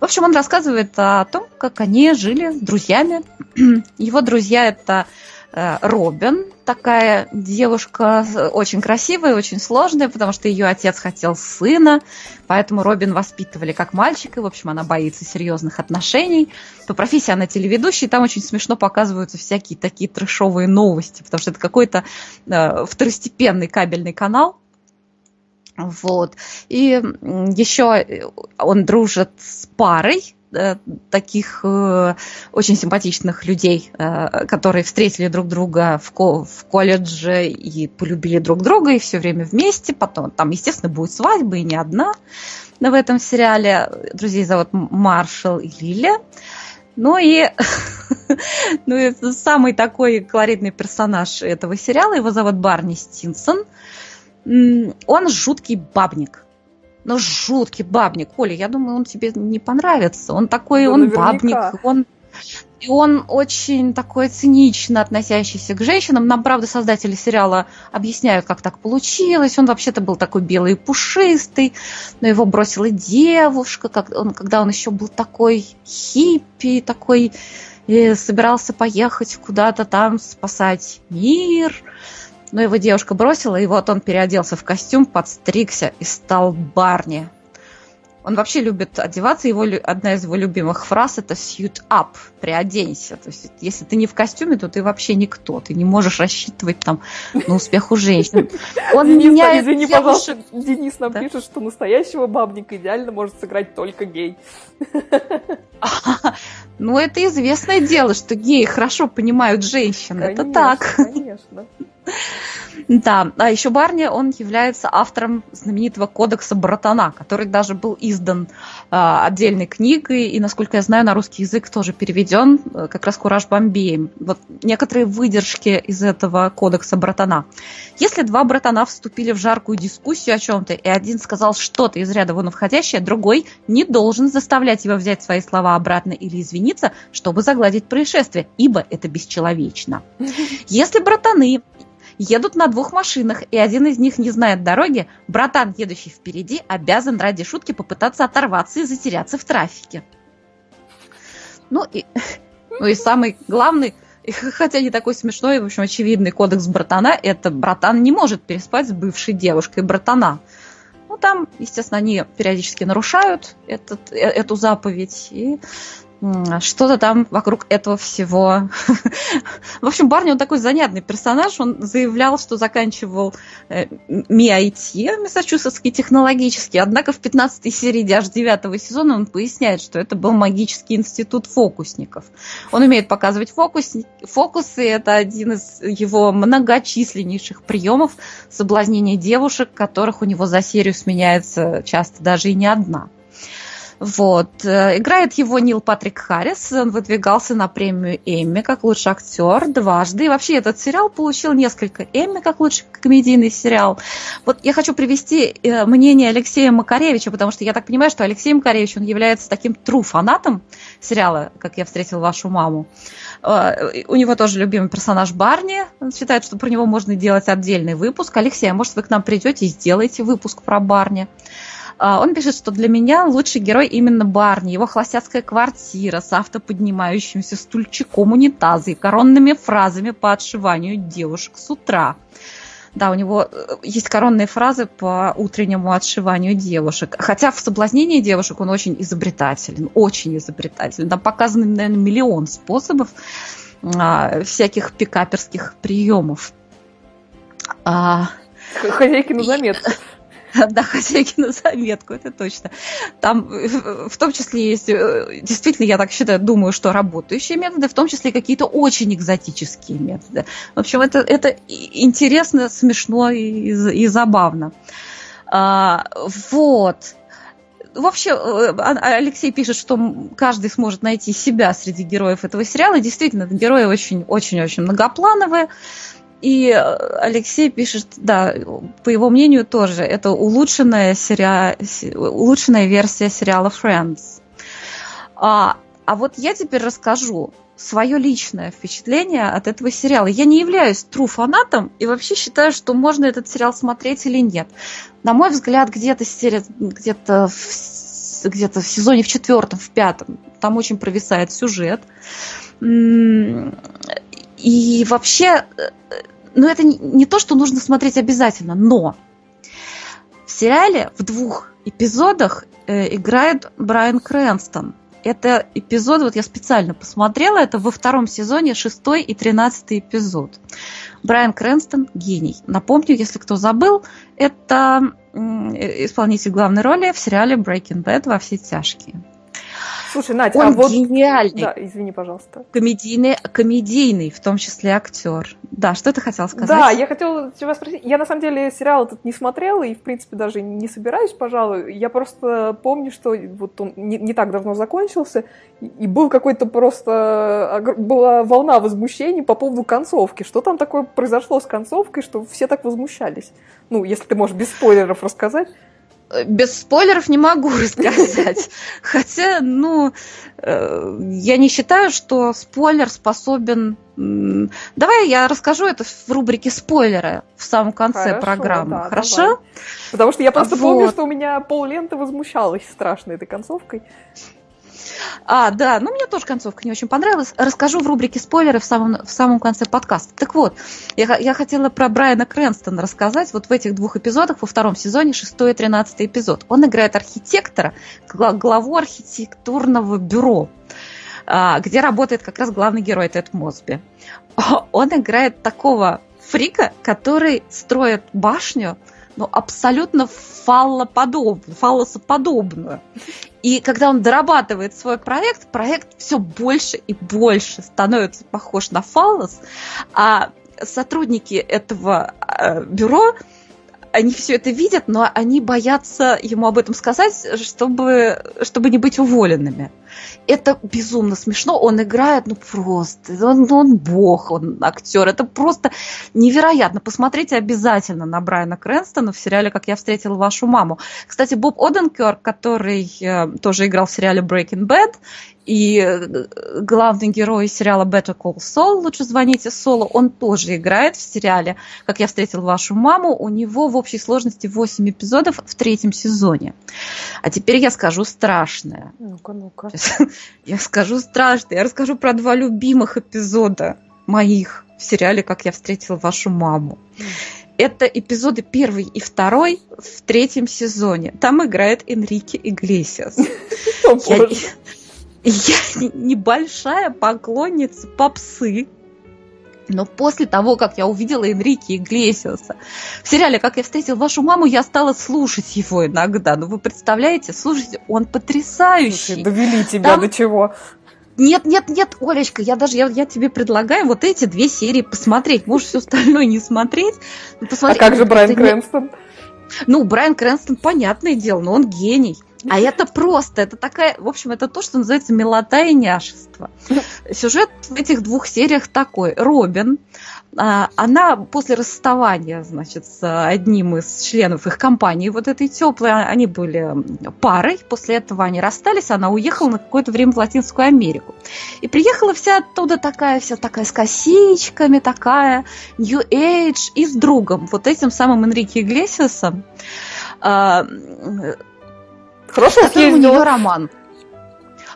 В общем, он рассказывает о том, как они жили с друзьями. Его друзья это Робин, такая девушка очень красивая, очень сложная, потому что ее отец хотел сына, поэтому Робин воспитывали как мальчика, в общем, она боится серьезных отношений. По профессии она телеведущая, и там очень смешно показываются всякие такие трешовые новости, потому что это какой-то э, второстепенный кабельный канал, вот. И еще он дружит с парой, Э, таких э, очень симпатичных людей, э, которые встретили друг друга в, ко- в колледже и полюбили друг друга и все время вместе. Потом там, естественно, будет свадьба и не одна в этом сериале. Друзей зовут Маршал и Лиля. Ну и, ну и самый такой колоритный персонаж этого сериала, его зовут Барни Стинсон. Он жуткий бабник ну, жуткий бабник. Оля, я думаю, он тебе не понравится. Он такой, да, он наверняка. бабник, он... И он очень такой цинично относящийся к женщинам. Нам, правда, создатели сериала объясняют, как так получилось. Он вообще-то был такой белый и пушистый, но его бросила девушка, как он, когда он еще был такой хиппи, такой и собирался поехать куда-то там спасать мир но его девушка бросила, и вот он переоделся в костюм, подстригся и стал Барни. Он вообще любит одеваться, его, одна из его любимых фраз это suit up, приоденься. То есть, если ты не в костюме, то ты вообще никто, ты не можешь рассчитывать там на успех у женщин. Он Денис, меняет извини, девушек... пожалуйста, Денис нам да? пишет, что настоящего бабника идеально может сыграть только гей. Ну, это известное дело, что геи хорошо понимают женщин. это так. Конечно. Да, а еще Барни, он является автором знаменитого кодекса Братана, который даже был издан э, отдельной книгой, и, насколько я знаю, на русский язык тоже переведен, э, как раз Кураж Бомбеем. Вот некоторые выдержки из этого кодекса Братана. Если два братана вступили в жаркую дискуссию о чем-то, и один сказал что-то из ряда вон входящее, другой не должен заставлять его взять свои слова обратно или извиниться, чтобы загладить происшествие, ибо это бесчеловечно. Если братаны едут на двух машинах, и один из них не знает дороги, братан, едущий впереди, обязан ради шутки попытаться оторваться и затеряться в трафике. Ну и, ну и самый главный, хотя не такой смешной, в общем, очевидный кодекс братана, это братан не может переспать с бывшей девушкой братана. Ну, там, естественно, они периодически нарушают этот, э, эту заповедь, и что-то там вокруг этого всего. В общем, Барни, он такой занятный персонаж. Он заявлял, что заканчивал э, МИАИТ, Массачусетский технологический. Однако в 15 серии аж 9 сезона он поясняет, что это был магический институт фокусников. Он умеет показывать фокус, фокусы. Это один из его многочисленнейших приемов соблазнения девушек, которых у него за серию сменяется часто даже и не одна. Вот. Э, играет его Нил Патрик Харрис. Он выдвигался на премию Эмми как лучший актер дважды. И вообще этот сериал получил несколько Эмми как лучший комедийный сериал. Вот я хочу привести э, мнение Алексея Макаревича, потому что я так понимаю, что Алексей Макаревич, он является таким true фанатом сериала «Как я встретил вашу маму». Э, у него тоже любимый персонаж Барни. Он считает, что про него можно делать отдельный выпуск. Алексей, а может вы к нам придете и сделаете выпуск про Барни? А, он пишет, что для меня лучший герой именно Барни, его холостяцкая квартира с автоподнимающимся стульчиком унитаза и коронными фразами по отшиванию девушек с утра. Да, у него э, есть коронные фразы по утреннему отшиванию девушек. Хотя в соблазнении девушек он очень изобретателен, очень изобретателен. Там показано, наверное, миллион способов а, всяких пикаперских приемов. А, Хозяйки на заметку. Да, хозяйки на заметку, это точно. Там э, в том числе есть, э, действительно, я так считаю, думаю, что работающие методы, в том числе какие-то очень экзотические методы. В общем, это, это интересно, смешно и, и забавно. А, вот. Вообще, э, а, Алексей пишет, что каждый сможет найти себя среди героев этого сериала. Действительно, герои очень-очень-очень многоплановые. И э, Алексей пишет, да, по его мнению тоже, это улучшенная, сериа... улучшенная версия сериала Friends. А, а вот я теперь расскажу свое личное впечатление от этого сериала. Я не являюсь true фанатом и вообще считаю, что можно этот сериал смотреть или нет. На мой взгляд, где-то где-то в, где-то в сезоне в четвертом, в пятом, там очень провисает сюжет И вообще, э, ну это не то, что нужно смотреть обязательно, но в сериале в двух эпизодах э, играет Брайан Крэнстон. Это эпизод, вот я специально посмотрела, это во втором сезоне шестой и тринадцатый эпизод. Брайан Крэнстон – гений. Напомню, если кто забыл, это исполнитель главной роли в сериале Breaking Bad во все тяжкие. Слушай, Надя, Он а вот... гениальный. Да, извини, пожалуйста. Комедийный, комедийный, в том числе актер. Да, что ты хотела сказать? Да, я хотела тебя спросить. Я на самом деле сериал этот не смотрела и, в принципе, даже не собираюсь, пожалуй. Я просто помню, что вот он не, не так давно закончился, и был какой-то просто... Была волна возмущений по поводу концовки. Что там такое произошло с концовкой, что все так возмущались? Ну, если ты можешь без спойлеров рассказать без спойлеров не могу рассказать. Хотя, ну, э, я не считаю, что спойлер способен... Давай я расскажу это в рубрике спойлеры в самом конце Хорошо, программы. Да, Хорошо? Давай. Потому что я просто вот. помню, что у меня пол ленты возмущалась страшно этой концовкой. А, да, ну мне тоже концовка не очень понравилась. Расскажу в рубрике спойлеры в самом, в самом конце подкаста. Так вот, я, я хотела про Брайана Крэнстона рассказать вот в этих двух эпизодах во втором сезоне, шестой и тринадцатый эпизод. Он играет архитектора, главу архитектурного бюро а, где работает как раз главный герой Тед Мосби. Он играет такого фрика, который строит башню, ну, абсолютно фаллоподобную, фаллосоподобную. И когда он дорабатывает свой проект, проект все больше и больше становится похож на фаллос, а сотрудники этого э, бюро они все это видят, но они боятся ему об этом сказать, чтобы, чтобы не быть уволенными. Это безумно смешно. Он играет, ну просто, он, он бог, он актер. Это просто невероятно. Посмотрите обязательно на Брайана Крэнстона в сериале «Как я встретила вашу маму». Кстати, Боб Оденкер, который э, тоже играл в сериале Breaking Bad и э, главный герой сериала Better Call Saul, лучше звоните Солу, он тоже играет в сериале «Как я встретил вашу маму». У него в общей сложности 8 эпизодов в третьем сезоне. А теперь я скажу страшное. Ну-ка, ну-ка. Я скажу страшное. Я расскажу про два любимых эпизода моих в сериале «Как я встретил вашу маму». Это эпизоды первый и второй в третьем сезоне. Там играет Энрике Иглесиас. Я небольшая поклонница попсы, но после того, как я увидела Энрике Иглесиаса в сериале «Как я встретил вашу маму», я стала слушать его иногда. Ну, вы представляете, слушайте, он потрясающий. Слушай, довели тебя Там... до чего? Нет, нет, нет, Олечка, я даже я, я тебе предлагаю вот эти две серии посмотреть. Можешь все остальное не смотреть. Посмотри. А как же Брайан Крэнстон? Ну, Брайан Крэнстон, понятное дело, но он гений. А это просто, это такая, в общем, это то, что называется милота и няшество. Сюжет в этих двух сериях такой. Робин, а, она после расставания, значит, с одним из членов их компании, вот этой теплой, а, они были парой, после этого они расстались, она уехала на какое-то время в Латинскую Америку. И приехала вся оттуда такая, вся такая с косичками, такая, New Age, и с другом, вот этим самым Энрике Иглесиасом, а, Хорошо съездила. у нее роман.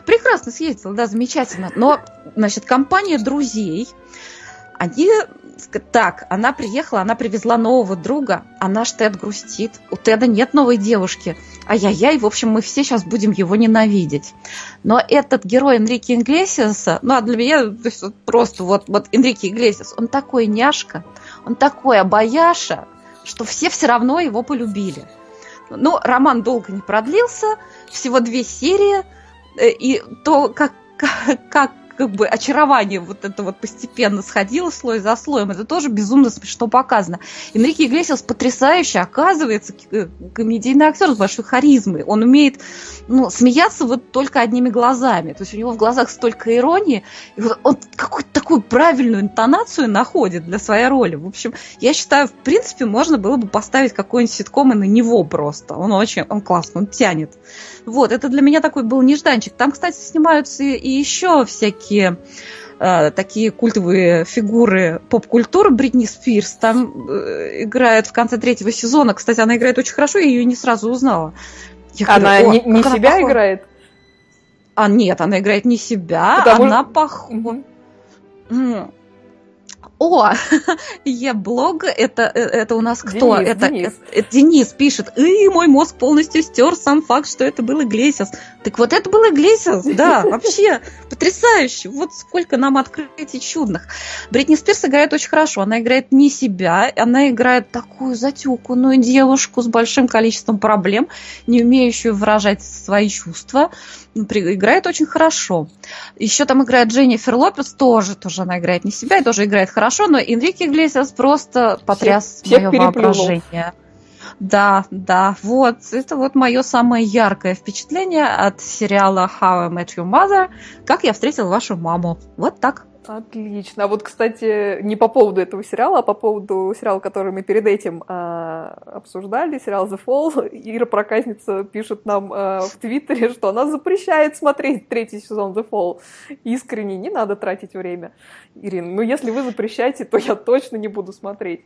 Прекрасно съездила, да, замечательно. Но, значит, компания друзей, они так, она приехала, она привезла нового друга, а наш Тед грустит. У Теда нет новой девушки. Ай-яй-яй, в общем, мы все сейчас будем его ненавидеть. Но этот герой Энрике Иглесиаса, ну, а для меня просто вот, вот Энрике Иглесиас, он такой няшка, он такой обаяша, что все все равно его полюбили. Но роман долго не продлился, всего две серии, э, и то, как, как как бы очарование вот это вот постепенно сходило слой за слоем. Это тоже безумно смешно показано. Энрике Иглесиас потрясающе оказывается э, комедийный актер с большой харизмой. Он умеет ну, смеяться вот только одними глазами. То есть у него в глазах столько иронии. И вот он какую-то такую правильную интонацию находит для своей роли. В общем, я считаю, в принципе, можно было бы поставить какой-нибудь ситком и на него просто. Он очень, он классно, он тянет. Вот, это для меня такой был нежданчик. Там, кстати, снимаются и еще всякие э, такие культовые фигуры поп-культуры Бритни Спирс. Там э, играет в конце третьего сезона. Кстати, она играет очень хорошо, я ее не сразу узнала. Я она говорю, не, не себя она играет? А нет, она играет не себя, Потому... она похожа. Угу. О, Е-блог, это, э, это у нас кто? Денис, это, Денис. Это, это Денис пишет, и мой мозг полностью стер сам факт, что это был Иглесиас. Так вот это был Иглесиас, да, вообще потрясающе. Вот сколько нам открытий чудных. Бритни Спирс играет очень хорошо. Она играет не себя, она играет такую затюканную девушку с большим количеством проблем, не умеющую выражать свои чувства. Играет очень хорошо. Еще там играет Дженнифер Лопес, тоже, тоже она играет не себя и тоже играет хорошо, но Энрике Иглесиас просто потряс всех мое переплюнул. воображение. Да, да, вот, это вот мое самое яркое впечатление от сериала How I Met Your Mother, как я встретил вашу маму. Вот так. Отлично. А вот, кстати, не по поводу этого сериала, а по поводу сериала, который мы перед этим а, обсуждали, сериал The Fall, Ира Проказница пишет нам а, в Твиттере, что она запрещает смотреть третий сезон The Fall. Искренне, не надо тратить время. Ирина, ну если вы запрещаете, то я точно не буду смотреть.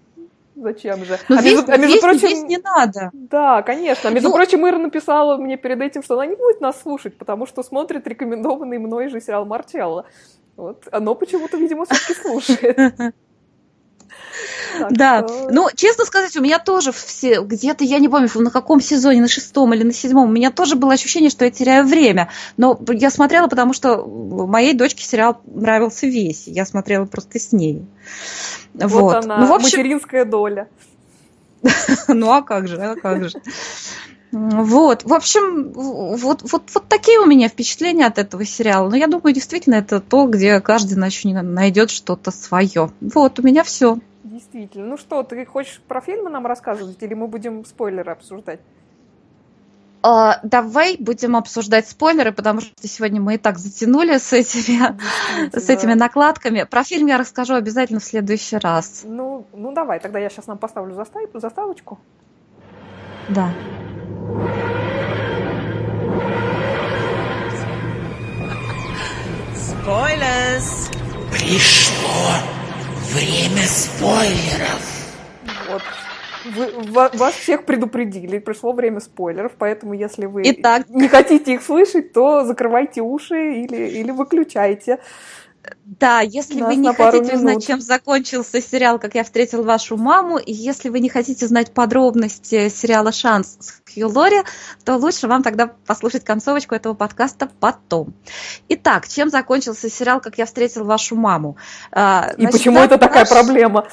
Зачем же? Но а здесь, между, а между здесь- прочим, здесь не надо. да, конечно. А между Ну- прочим, Ира написала мне перед этим, что она не будет нас слушать, потому что смотрит рекомендованный мной же сериал Марчелло. Вот, оно почему-то, видимо, все-таки слушает. Так Да, что- ну, честно сказать, у меня тоже все, где-то, я не помню, на каком сезоне, на шестом или на седьмом, у меня тоже было ощущение, что я теряю время. Но я смотрела, потому что моей дочке сериал нравился весь. Я смотрела просто с ней. вот, Вот. она, ну, в общем, материнская доля. ну а как же, а как же. Вот, в общем, вот, вот, вот такие у меня впечатления от этого сериала. Но я думаю, действительно, это то, где каждый нач- найдет что-то свое. Вот, у меня все. Действительно. Ну что, ты хочешь про фильмы нам рассказывать, или мы будем спойлеры обсуждать? А, давай будем обсуждать спойлеры, потому что сегодня мы и так затянули с этими, с этими накладками. Про фильм я расскажу обязательно в следующий раз. Ну, ну давай, тогда я сейчас нам поставлю застав- заставочку. Да. Spoilers! Пришло время спойлеров. Вот. Вы- ва- вас всех предупредили, пришло время спойлеров, поэтому если вы Итак. не хотите их слышать, то закрывайте уши или, или выключайте. Да, если Нас вы не хотите узнать, минут. чем закончился сериал «Как я встретил вашу маму», и если вы не хотите знать подробности сериала «Шанс» с Хью Лори, то лучше вам тогда послушать концовочку этого подкаста потом. Итак, чем закончился сериал «Как я встретил вашу маму»? А, И значит, почему это такая наш- проблема?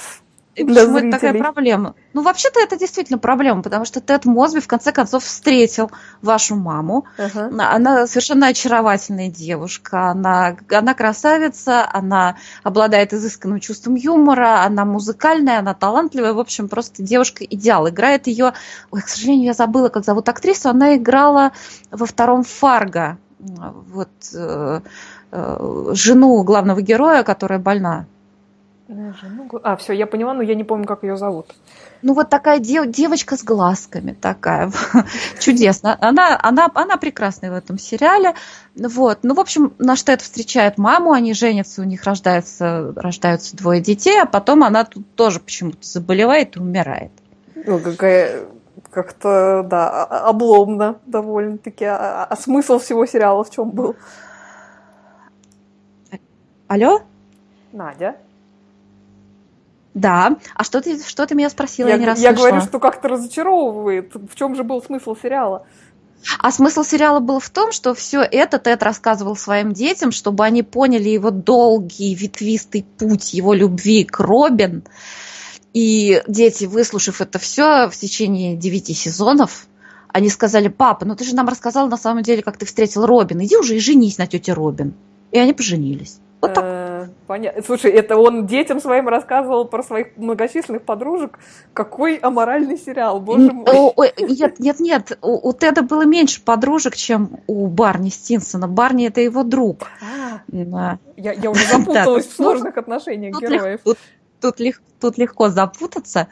И для почему это такая зрителей? проблема? Ну, вообще-то это действительно проблема, потому что Тед Мосби в конце концов встретил вашу маму. Ага. Она- совершенно очаровательная девушка, она, она красавица, она обладает изысканным чувством юмора, она музыкальная, она талантливая, в общем, просто девушка идеал. Играет ее, ой, к сожалению, я забыла, как зовут актрису, она играла во втором Фарго, вот э, э, жену главного героя, которая больна. А, все, я поняла, но я не помню, как ее зовут. Ну, вот такая дев- девочка с глазками такая. Чудесно. Она, она, она прекрасная в этом сериале. Вот. Ну, в общем, наш Тед встречает маму, они женятся, у них рождается, рождаются двое детей, а потом она тут тоже почему-то заболевает и умирает. Ну, какая как-то, да, обломно довольно-таки. А, а смысл всего сериала в чем был? Алло? Надя? Да. А что ты, что ты меня спросила? Я, Я, не я расслышала. говорю, что как-то разочаровывает. В чем же был смысл сериала? А смысл сериала был в том, что все это Тед рассказывал своим детям, чтобы они поняли его долгий ветвистый путь его любви к Робин. И дети, выслушав это все в течение девяти сезонов, они сказали, папа, ну ты же нам рассказал на самом деле, как ты встретил Робин. Иди уже и женись на тете Робин. И они поженились. Вот так. Понятно. Слушай, это он детям своим рассказывал про своих многочисленных подружек. Какой аморальный сериал, боже мой. о- Нет, нет, нет. У, у Теда было меньше подружек, чем у Барни Стинсона. Барни это его друг. А, Да. я, я уже запуталась в сложных отношениях героев. тут, тут лег- тут легко запутаться.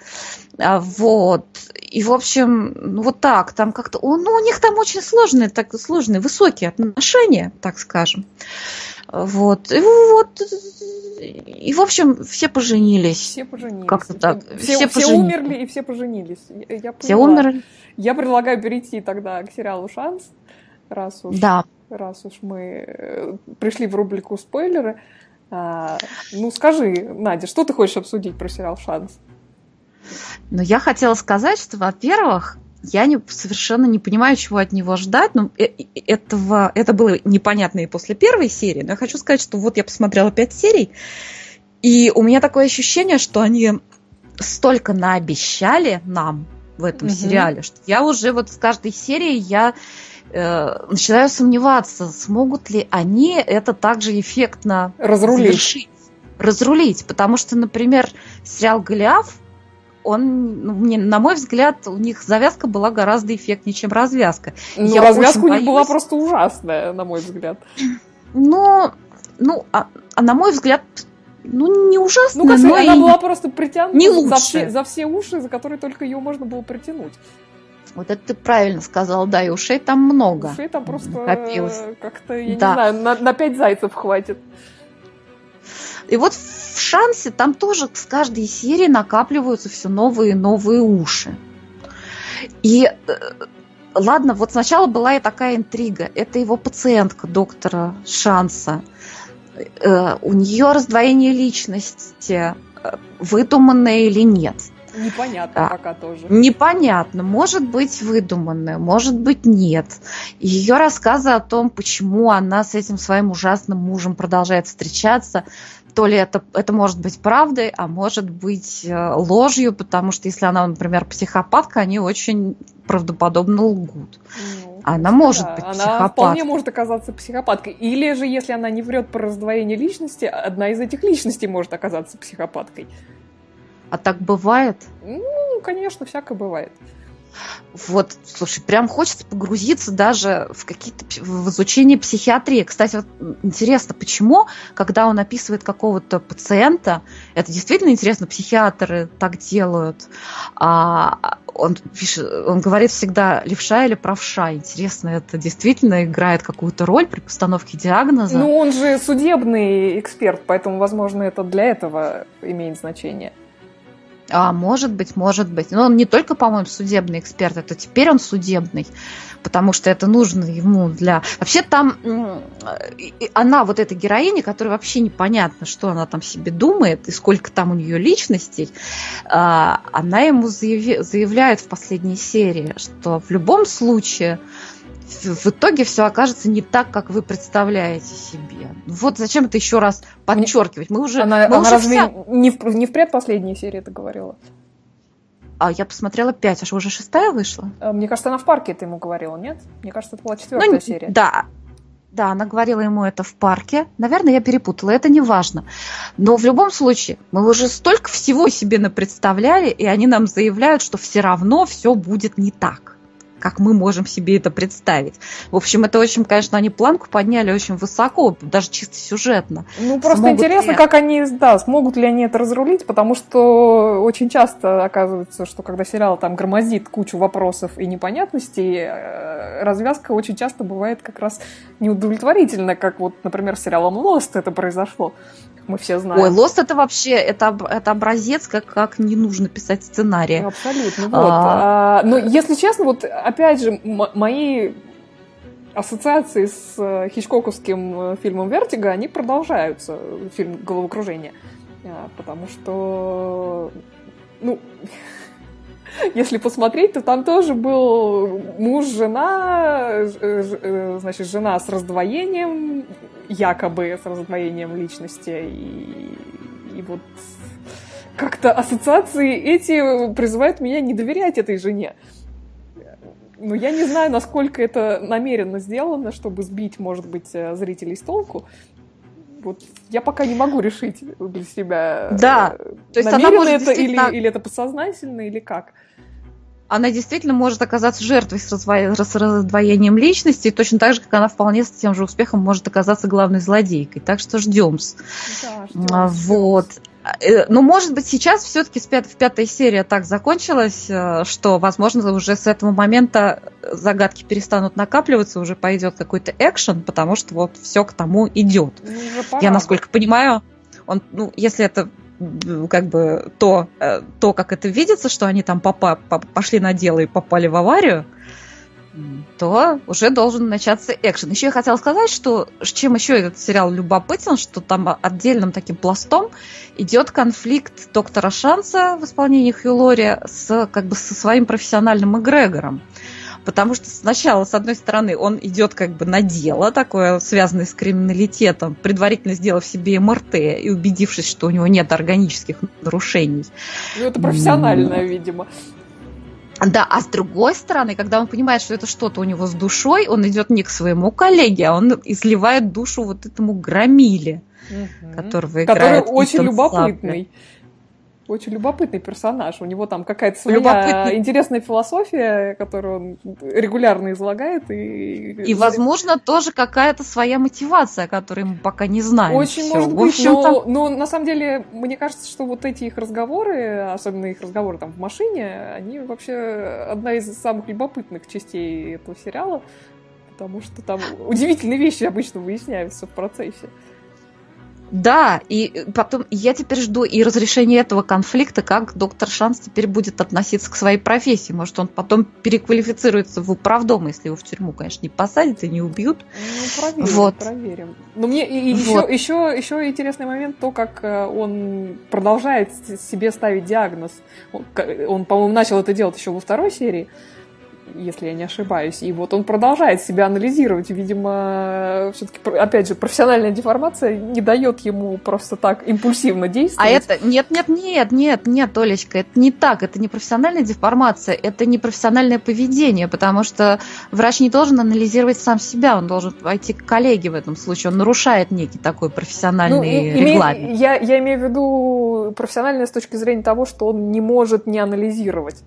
А, Вот. И, в общем, ну вот так, там как-то... Ну, у них там очень сложные, так, сложные, высокие отношения, так скажем. Вот. И вот. И, в общем, все поженились. Все поженились. Как-то так. Все, Все все умерли и все поженились. Я, я Все умерли. Я предлагаю перейти тогда к сериалу «Шанс», раз уж, Да. раз уж мы э, пришли в рубрику «Спойлеры». А, ну, скажи, Надя, что ты хочешь обсудить про сериал «Шанс»? Ну, я хотела сказать, что, во-первых, я не, совершенно не понимаю, чего от него ждать. Ну, э, э, этого, это было непонятно и после первой серии, но я хочу сказать, что вот я посмотрела пять серий, и у меня такое ощущение, что они столько наобещали нам в этом угу. сериале, что я уже вот с каждой серии я э, начинаю сомневаться, смогут ли они это также эффектно разрулить. Завершить, разрулить. Потому что, например, сериал Голиаф, он, ну, мне, на мой взгляд, у них завязка была гораздо эффектнее, чем развязка. Ну, я развязка у них боюсь... была просто ужасная, на мой взгляд. Но, ну, а, а на мой взгляд, ну, не ужасно, Ну, как но она и была просто притянута не за все, за все уши, за которые только ее можно было притянуть. Вот это ты правильно сказал, да, и ушей там много. Ушей там просто Копилось. как-то, я да. не знаю, на, на пять зайцев хватит. И вот в шансе там тоже с каждой серии накапливаются все новые и новые уши. И э, ладно, вот сначала была и такая интрига. Это его пациентка, доктора Шанса. Э, у нее раздвоение личности, э, выдуманное или нет. Непонятно а, пока тоже. Непонятно. Может быть выдуманное, может быть нет. Ее рассказы о том, почему она с этим своим ужасным мужем продолжает встречаться, то ли это, это может быть правдой, а может быть э, ложью, потому что если она, например, психопатка, они очень правдоподобно лгут. Ну, она может да, быть она психопаткой. Она вполне может оказаться психопаткой. Или же, если она не врет про раздвоение личности, одна из этих личностей может оказаться психопаткой. А так бывает? Ну, конечно, всякое бывает. Вот, слушай, прям хочется погрузиться даже в какие-то в изучение психиатрии. Кстати, вот интересно, почему, когда он описывает какого-то пациента, это действительно интересно, психиатры так делают. А он, пишет, он говорит всегда левша или правша. Интересно, это действительно играет какую-то роль при постановке диагноза? Ну, он же судебный эксперт, поэтому, возможно, это для этого имеет значение. А, может быть, может быть. Но он не только, по-моему, судебный эксперт, это теперь он судебный, потому что это нужно ему для... Вообще там она, вот эта героиня, которая вообще непонятно, что она там себе думает и сколько там у нее личностей, а, она ему заявляет в последней серии, что в любом случае в итоге все окажется не так, как вы представляете себе. Вот зачем это еще раз подчеркивать? Мы уже, она, мы она уже разве вся... не, в, не в предпоследней серии это говорила? А я посмотрела пять, аж уже шестая вышла? Э, мне кажется, она в парке это ему говорила, нет? Мне кажется, это была четвертая ну, серия. Да, да, она говорила ему это в парке. Наверное, я перепутала, это не важно. Но в любом случае, мы уже столько всего себе напредставляли, и они нам заявляют, что все равно все будет не так как мы можем себе это представить. В общем, это очень, конечно, они планку подняли очень высоко, даже чисто сюжетно. Ну, просто смогут интересно, ли... как они, да, смогут ли они это разрулить, потому что очень часто оказывается, что когда сериал там громозит кучу вопросов и непонятностей, э, развязка очень часто бывает как раз неудовлетворительна, как вот, например, с сериалом Lost это произошло мы все знаем. Ой, Lost это вообще, это, это образец, как, как не нужно писать сценарий. Абсолютно, вот. А... А, но если честно, вот опять же, мои ассоциации с э, хичкоковским э, фильмом «Вертиго», они продолжаются, фильм «Головокружение». А, потому что, ну, если посмотреть, то там тоже был муж, жена, э, значит, жена с раздвоением, якобы с раздвоением личности. И, и вот как-то ассоциации эти призывают меня не доверять этой жене. Но я не знаю, насколько это намеренно сделано, чтобы сбить, может быть, э, зрителей с толку. Вот я пока не могу решить для себя, да. Э, То есть намеренно она может это действительно... или, или это подсознательно, или как она действительно может оказаться жертвой с, раздвоением личности, точно так же, как она вполне с тем же успехом может оказаться главной злодейкой. Так что ждем. Да, ждем вот. Э, Но, ну, может быть, сейчас все-таки в пятой серии так закончилось, э, что, возможно, уже с этого момента загадки перестанут накапливаться, уже пойдет какой-то экшен, потому что вот все к тому идет. Ну, Я, насколько понимаю, он, ну, если это как бы то, э, то, как это видится, что они там попа пошли на дело и попали в аварию, то уже должен начаться экшен. Еще я хотела сказать, что чем еще этот сериал любопытен, что там отдельным таким пластом идет конфликт доктора Шанса в исполнении Хью Лори с, как бы, со своим профессиональным эгрегором. Потому что сначала, с одной стороны, он идет как бы на дело, такое связанное с криминалитетом, предварительно сделав себе МРТ и убедившись, что у него нет органических нарушений. Ну, это профессиональное, видимо. Да, а с другой стороны, когда он понимает, что это что-то у него с душой, он идет не к своему коллеге, а он изливает душу вот этому громиле, угу. которого играет Который очень любопытный. Очень любопытный персонаж. У него там какая-то своя любопытный. интересная философия, которую он регулярно излагает. И, и возможно, тоже какая-то своя мотивация, которую мы пока не знаем. Очень Всё. может быть, но, но на самом деле, мне кажется, что вот эти их разговоры, особенно их разговоры там в машине, они вообще одна из самых любопытных частей этого сериала, потому что там удивительные вещи обычно выясняются в процессе. Да, и потом я теперь жду и разрешения этого конфликта, как доктор Шанс теперь будет относиться к своей профессии. Может, он потом переквалифицируется в управдом, если его в тюрьму, конечно, не посадят и не убьют. Ну, проверим, вот. проверим. Но мне и, вот. еще, еще, еще интересный момент то, как э, он продолжает себе ставить диагноз. Он, он по-моему, начал это делать еще во второй серии если я не ошибаюсь. И вот он продолжает себя анализировать. Видимо, все-таки, опять же, профессиональная деформация не дает ему просто так импульсивно действовать. А это... Нет, нет, нет, нет, нет, Олечка, это не так. Это не профессиональная деформация, это не профессиональное поведение, потому что врач не должен анализировать сам себя, он должен пойти к коллеге в этом случае. Он нарушает некий такой профессиональный ну, регламент. Име... Я, я имею в виду профессиональное с точки зрения того, что он не может не анализировать.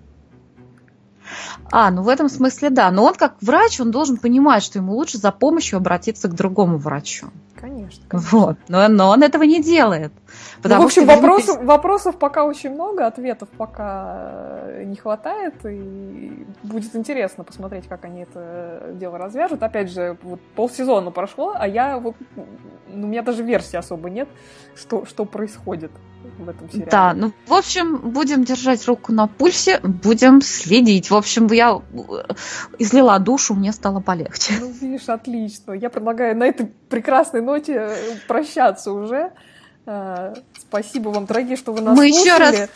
А, ну в этом смысле да. Но он как врач, он должен понимать, что ему лучше за помощью обратиться к другому врачу. Конечно. конечно. Вот. Но, но он этого не делает. Ну, в общем, вопросов, видимо, вопросов пока очень много, ответов пока не хватает, и будет интересно посмотреть, как они это дело развяжут. Опять же, вот полсезона прошло, а я вот, ну, у меня даже версии особо нет, что, что происходит в этом сериале. Да, ну, в общем, будем держать руку на пульсе, будем следить. В общем, я э, излила душу, мне стало полегче. Ну, видишь, отлично. Я предлагаю на этой прекрасной ноте э, прощаться уже. Э, спасибо вам, дорогие, что вы нас Мы слушали. еще раз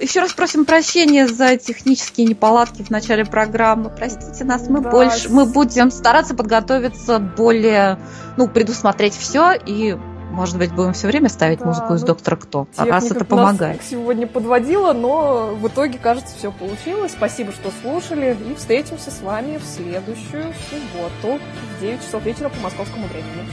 еще раз просим прощения за технические неполадки в начале программы. Простите нас, мы да. больше, мы будем стараться подготовиться более, ну, предусмотреть все и может быть, будем все время ставить да, музыку из ну, Доктора Кто, раз это помогает. Нас сегодня подводила, но в итоге, кажется, все получилось. Спасибо, что слушали, и встретимся с вами в следующую субботу в 9 часов вечера по московскому времени.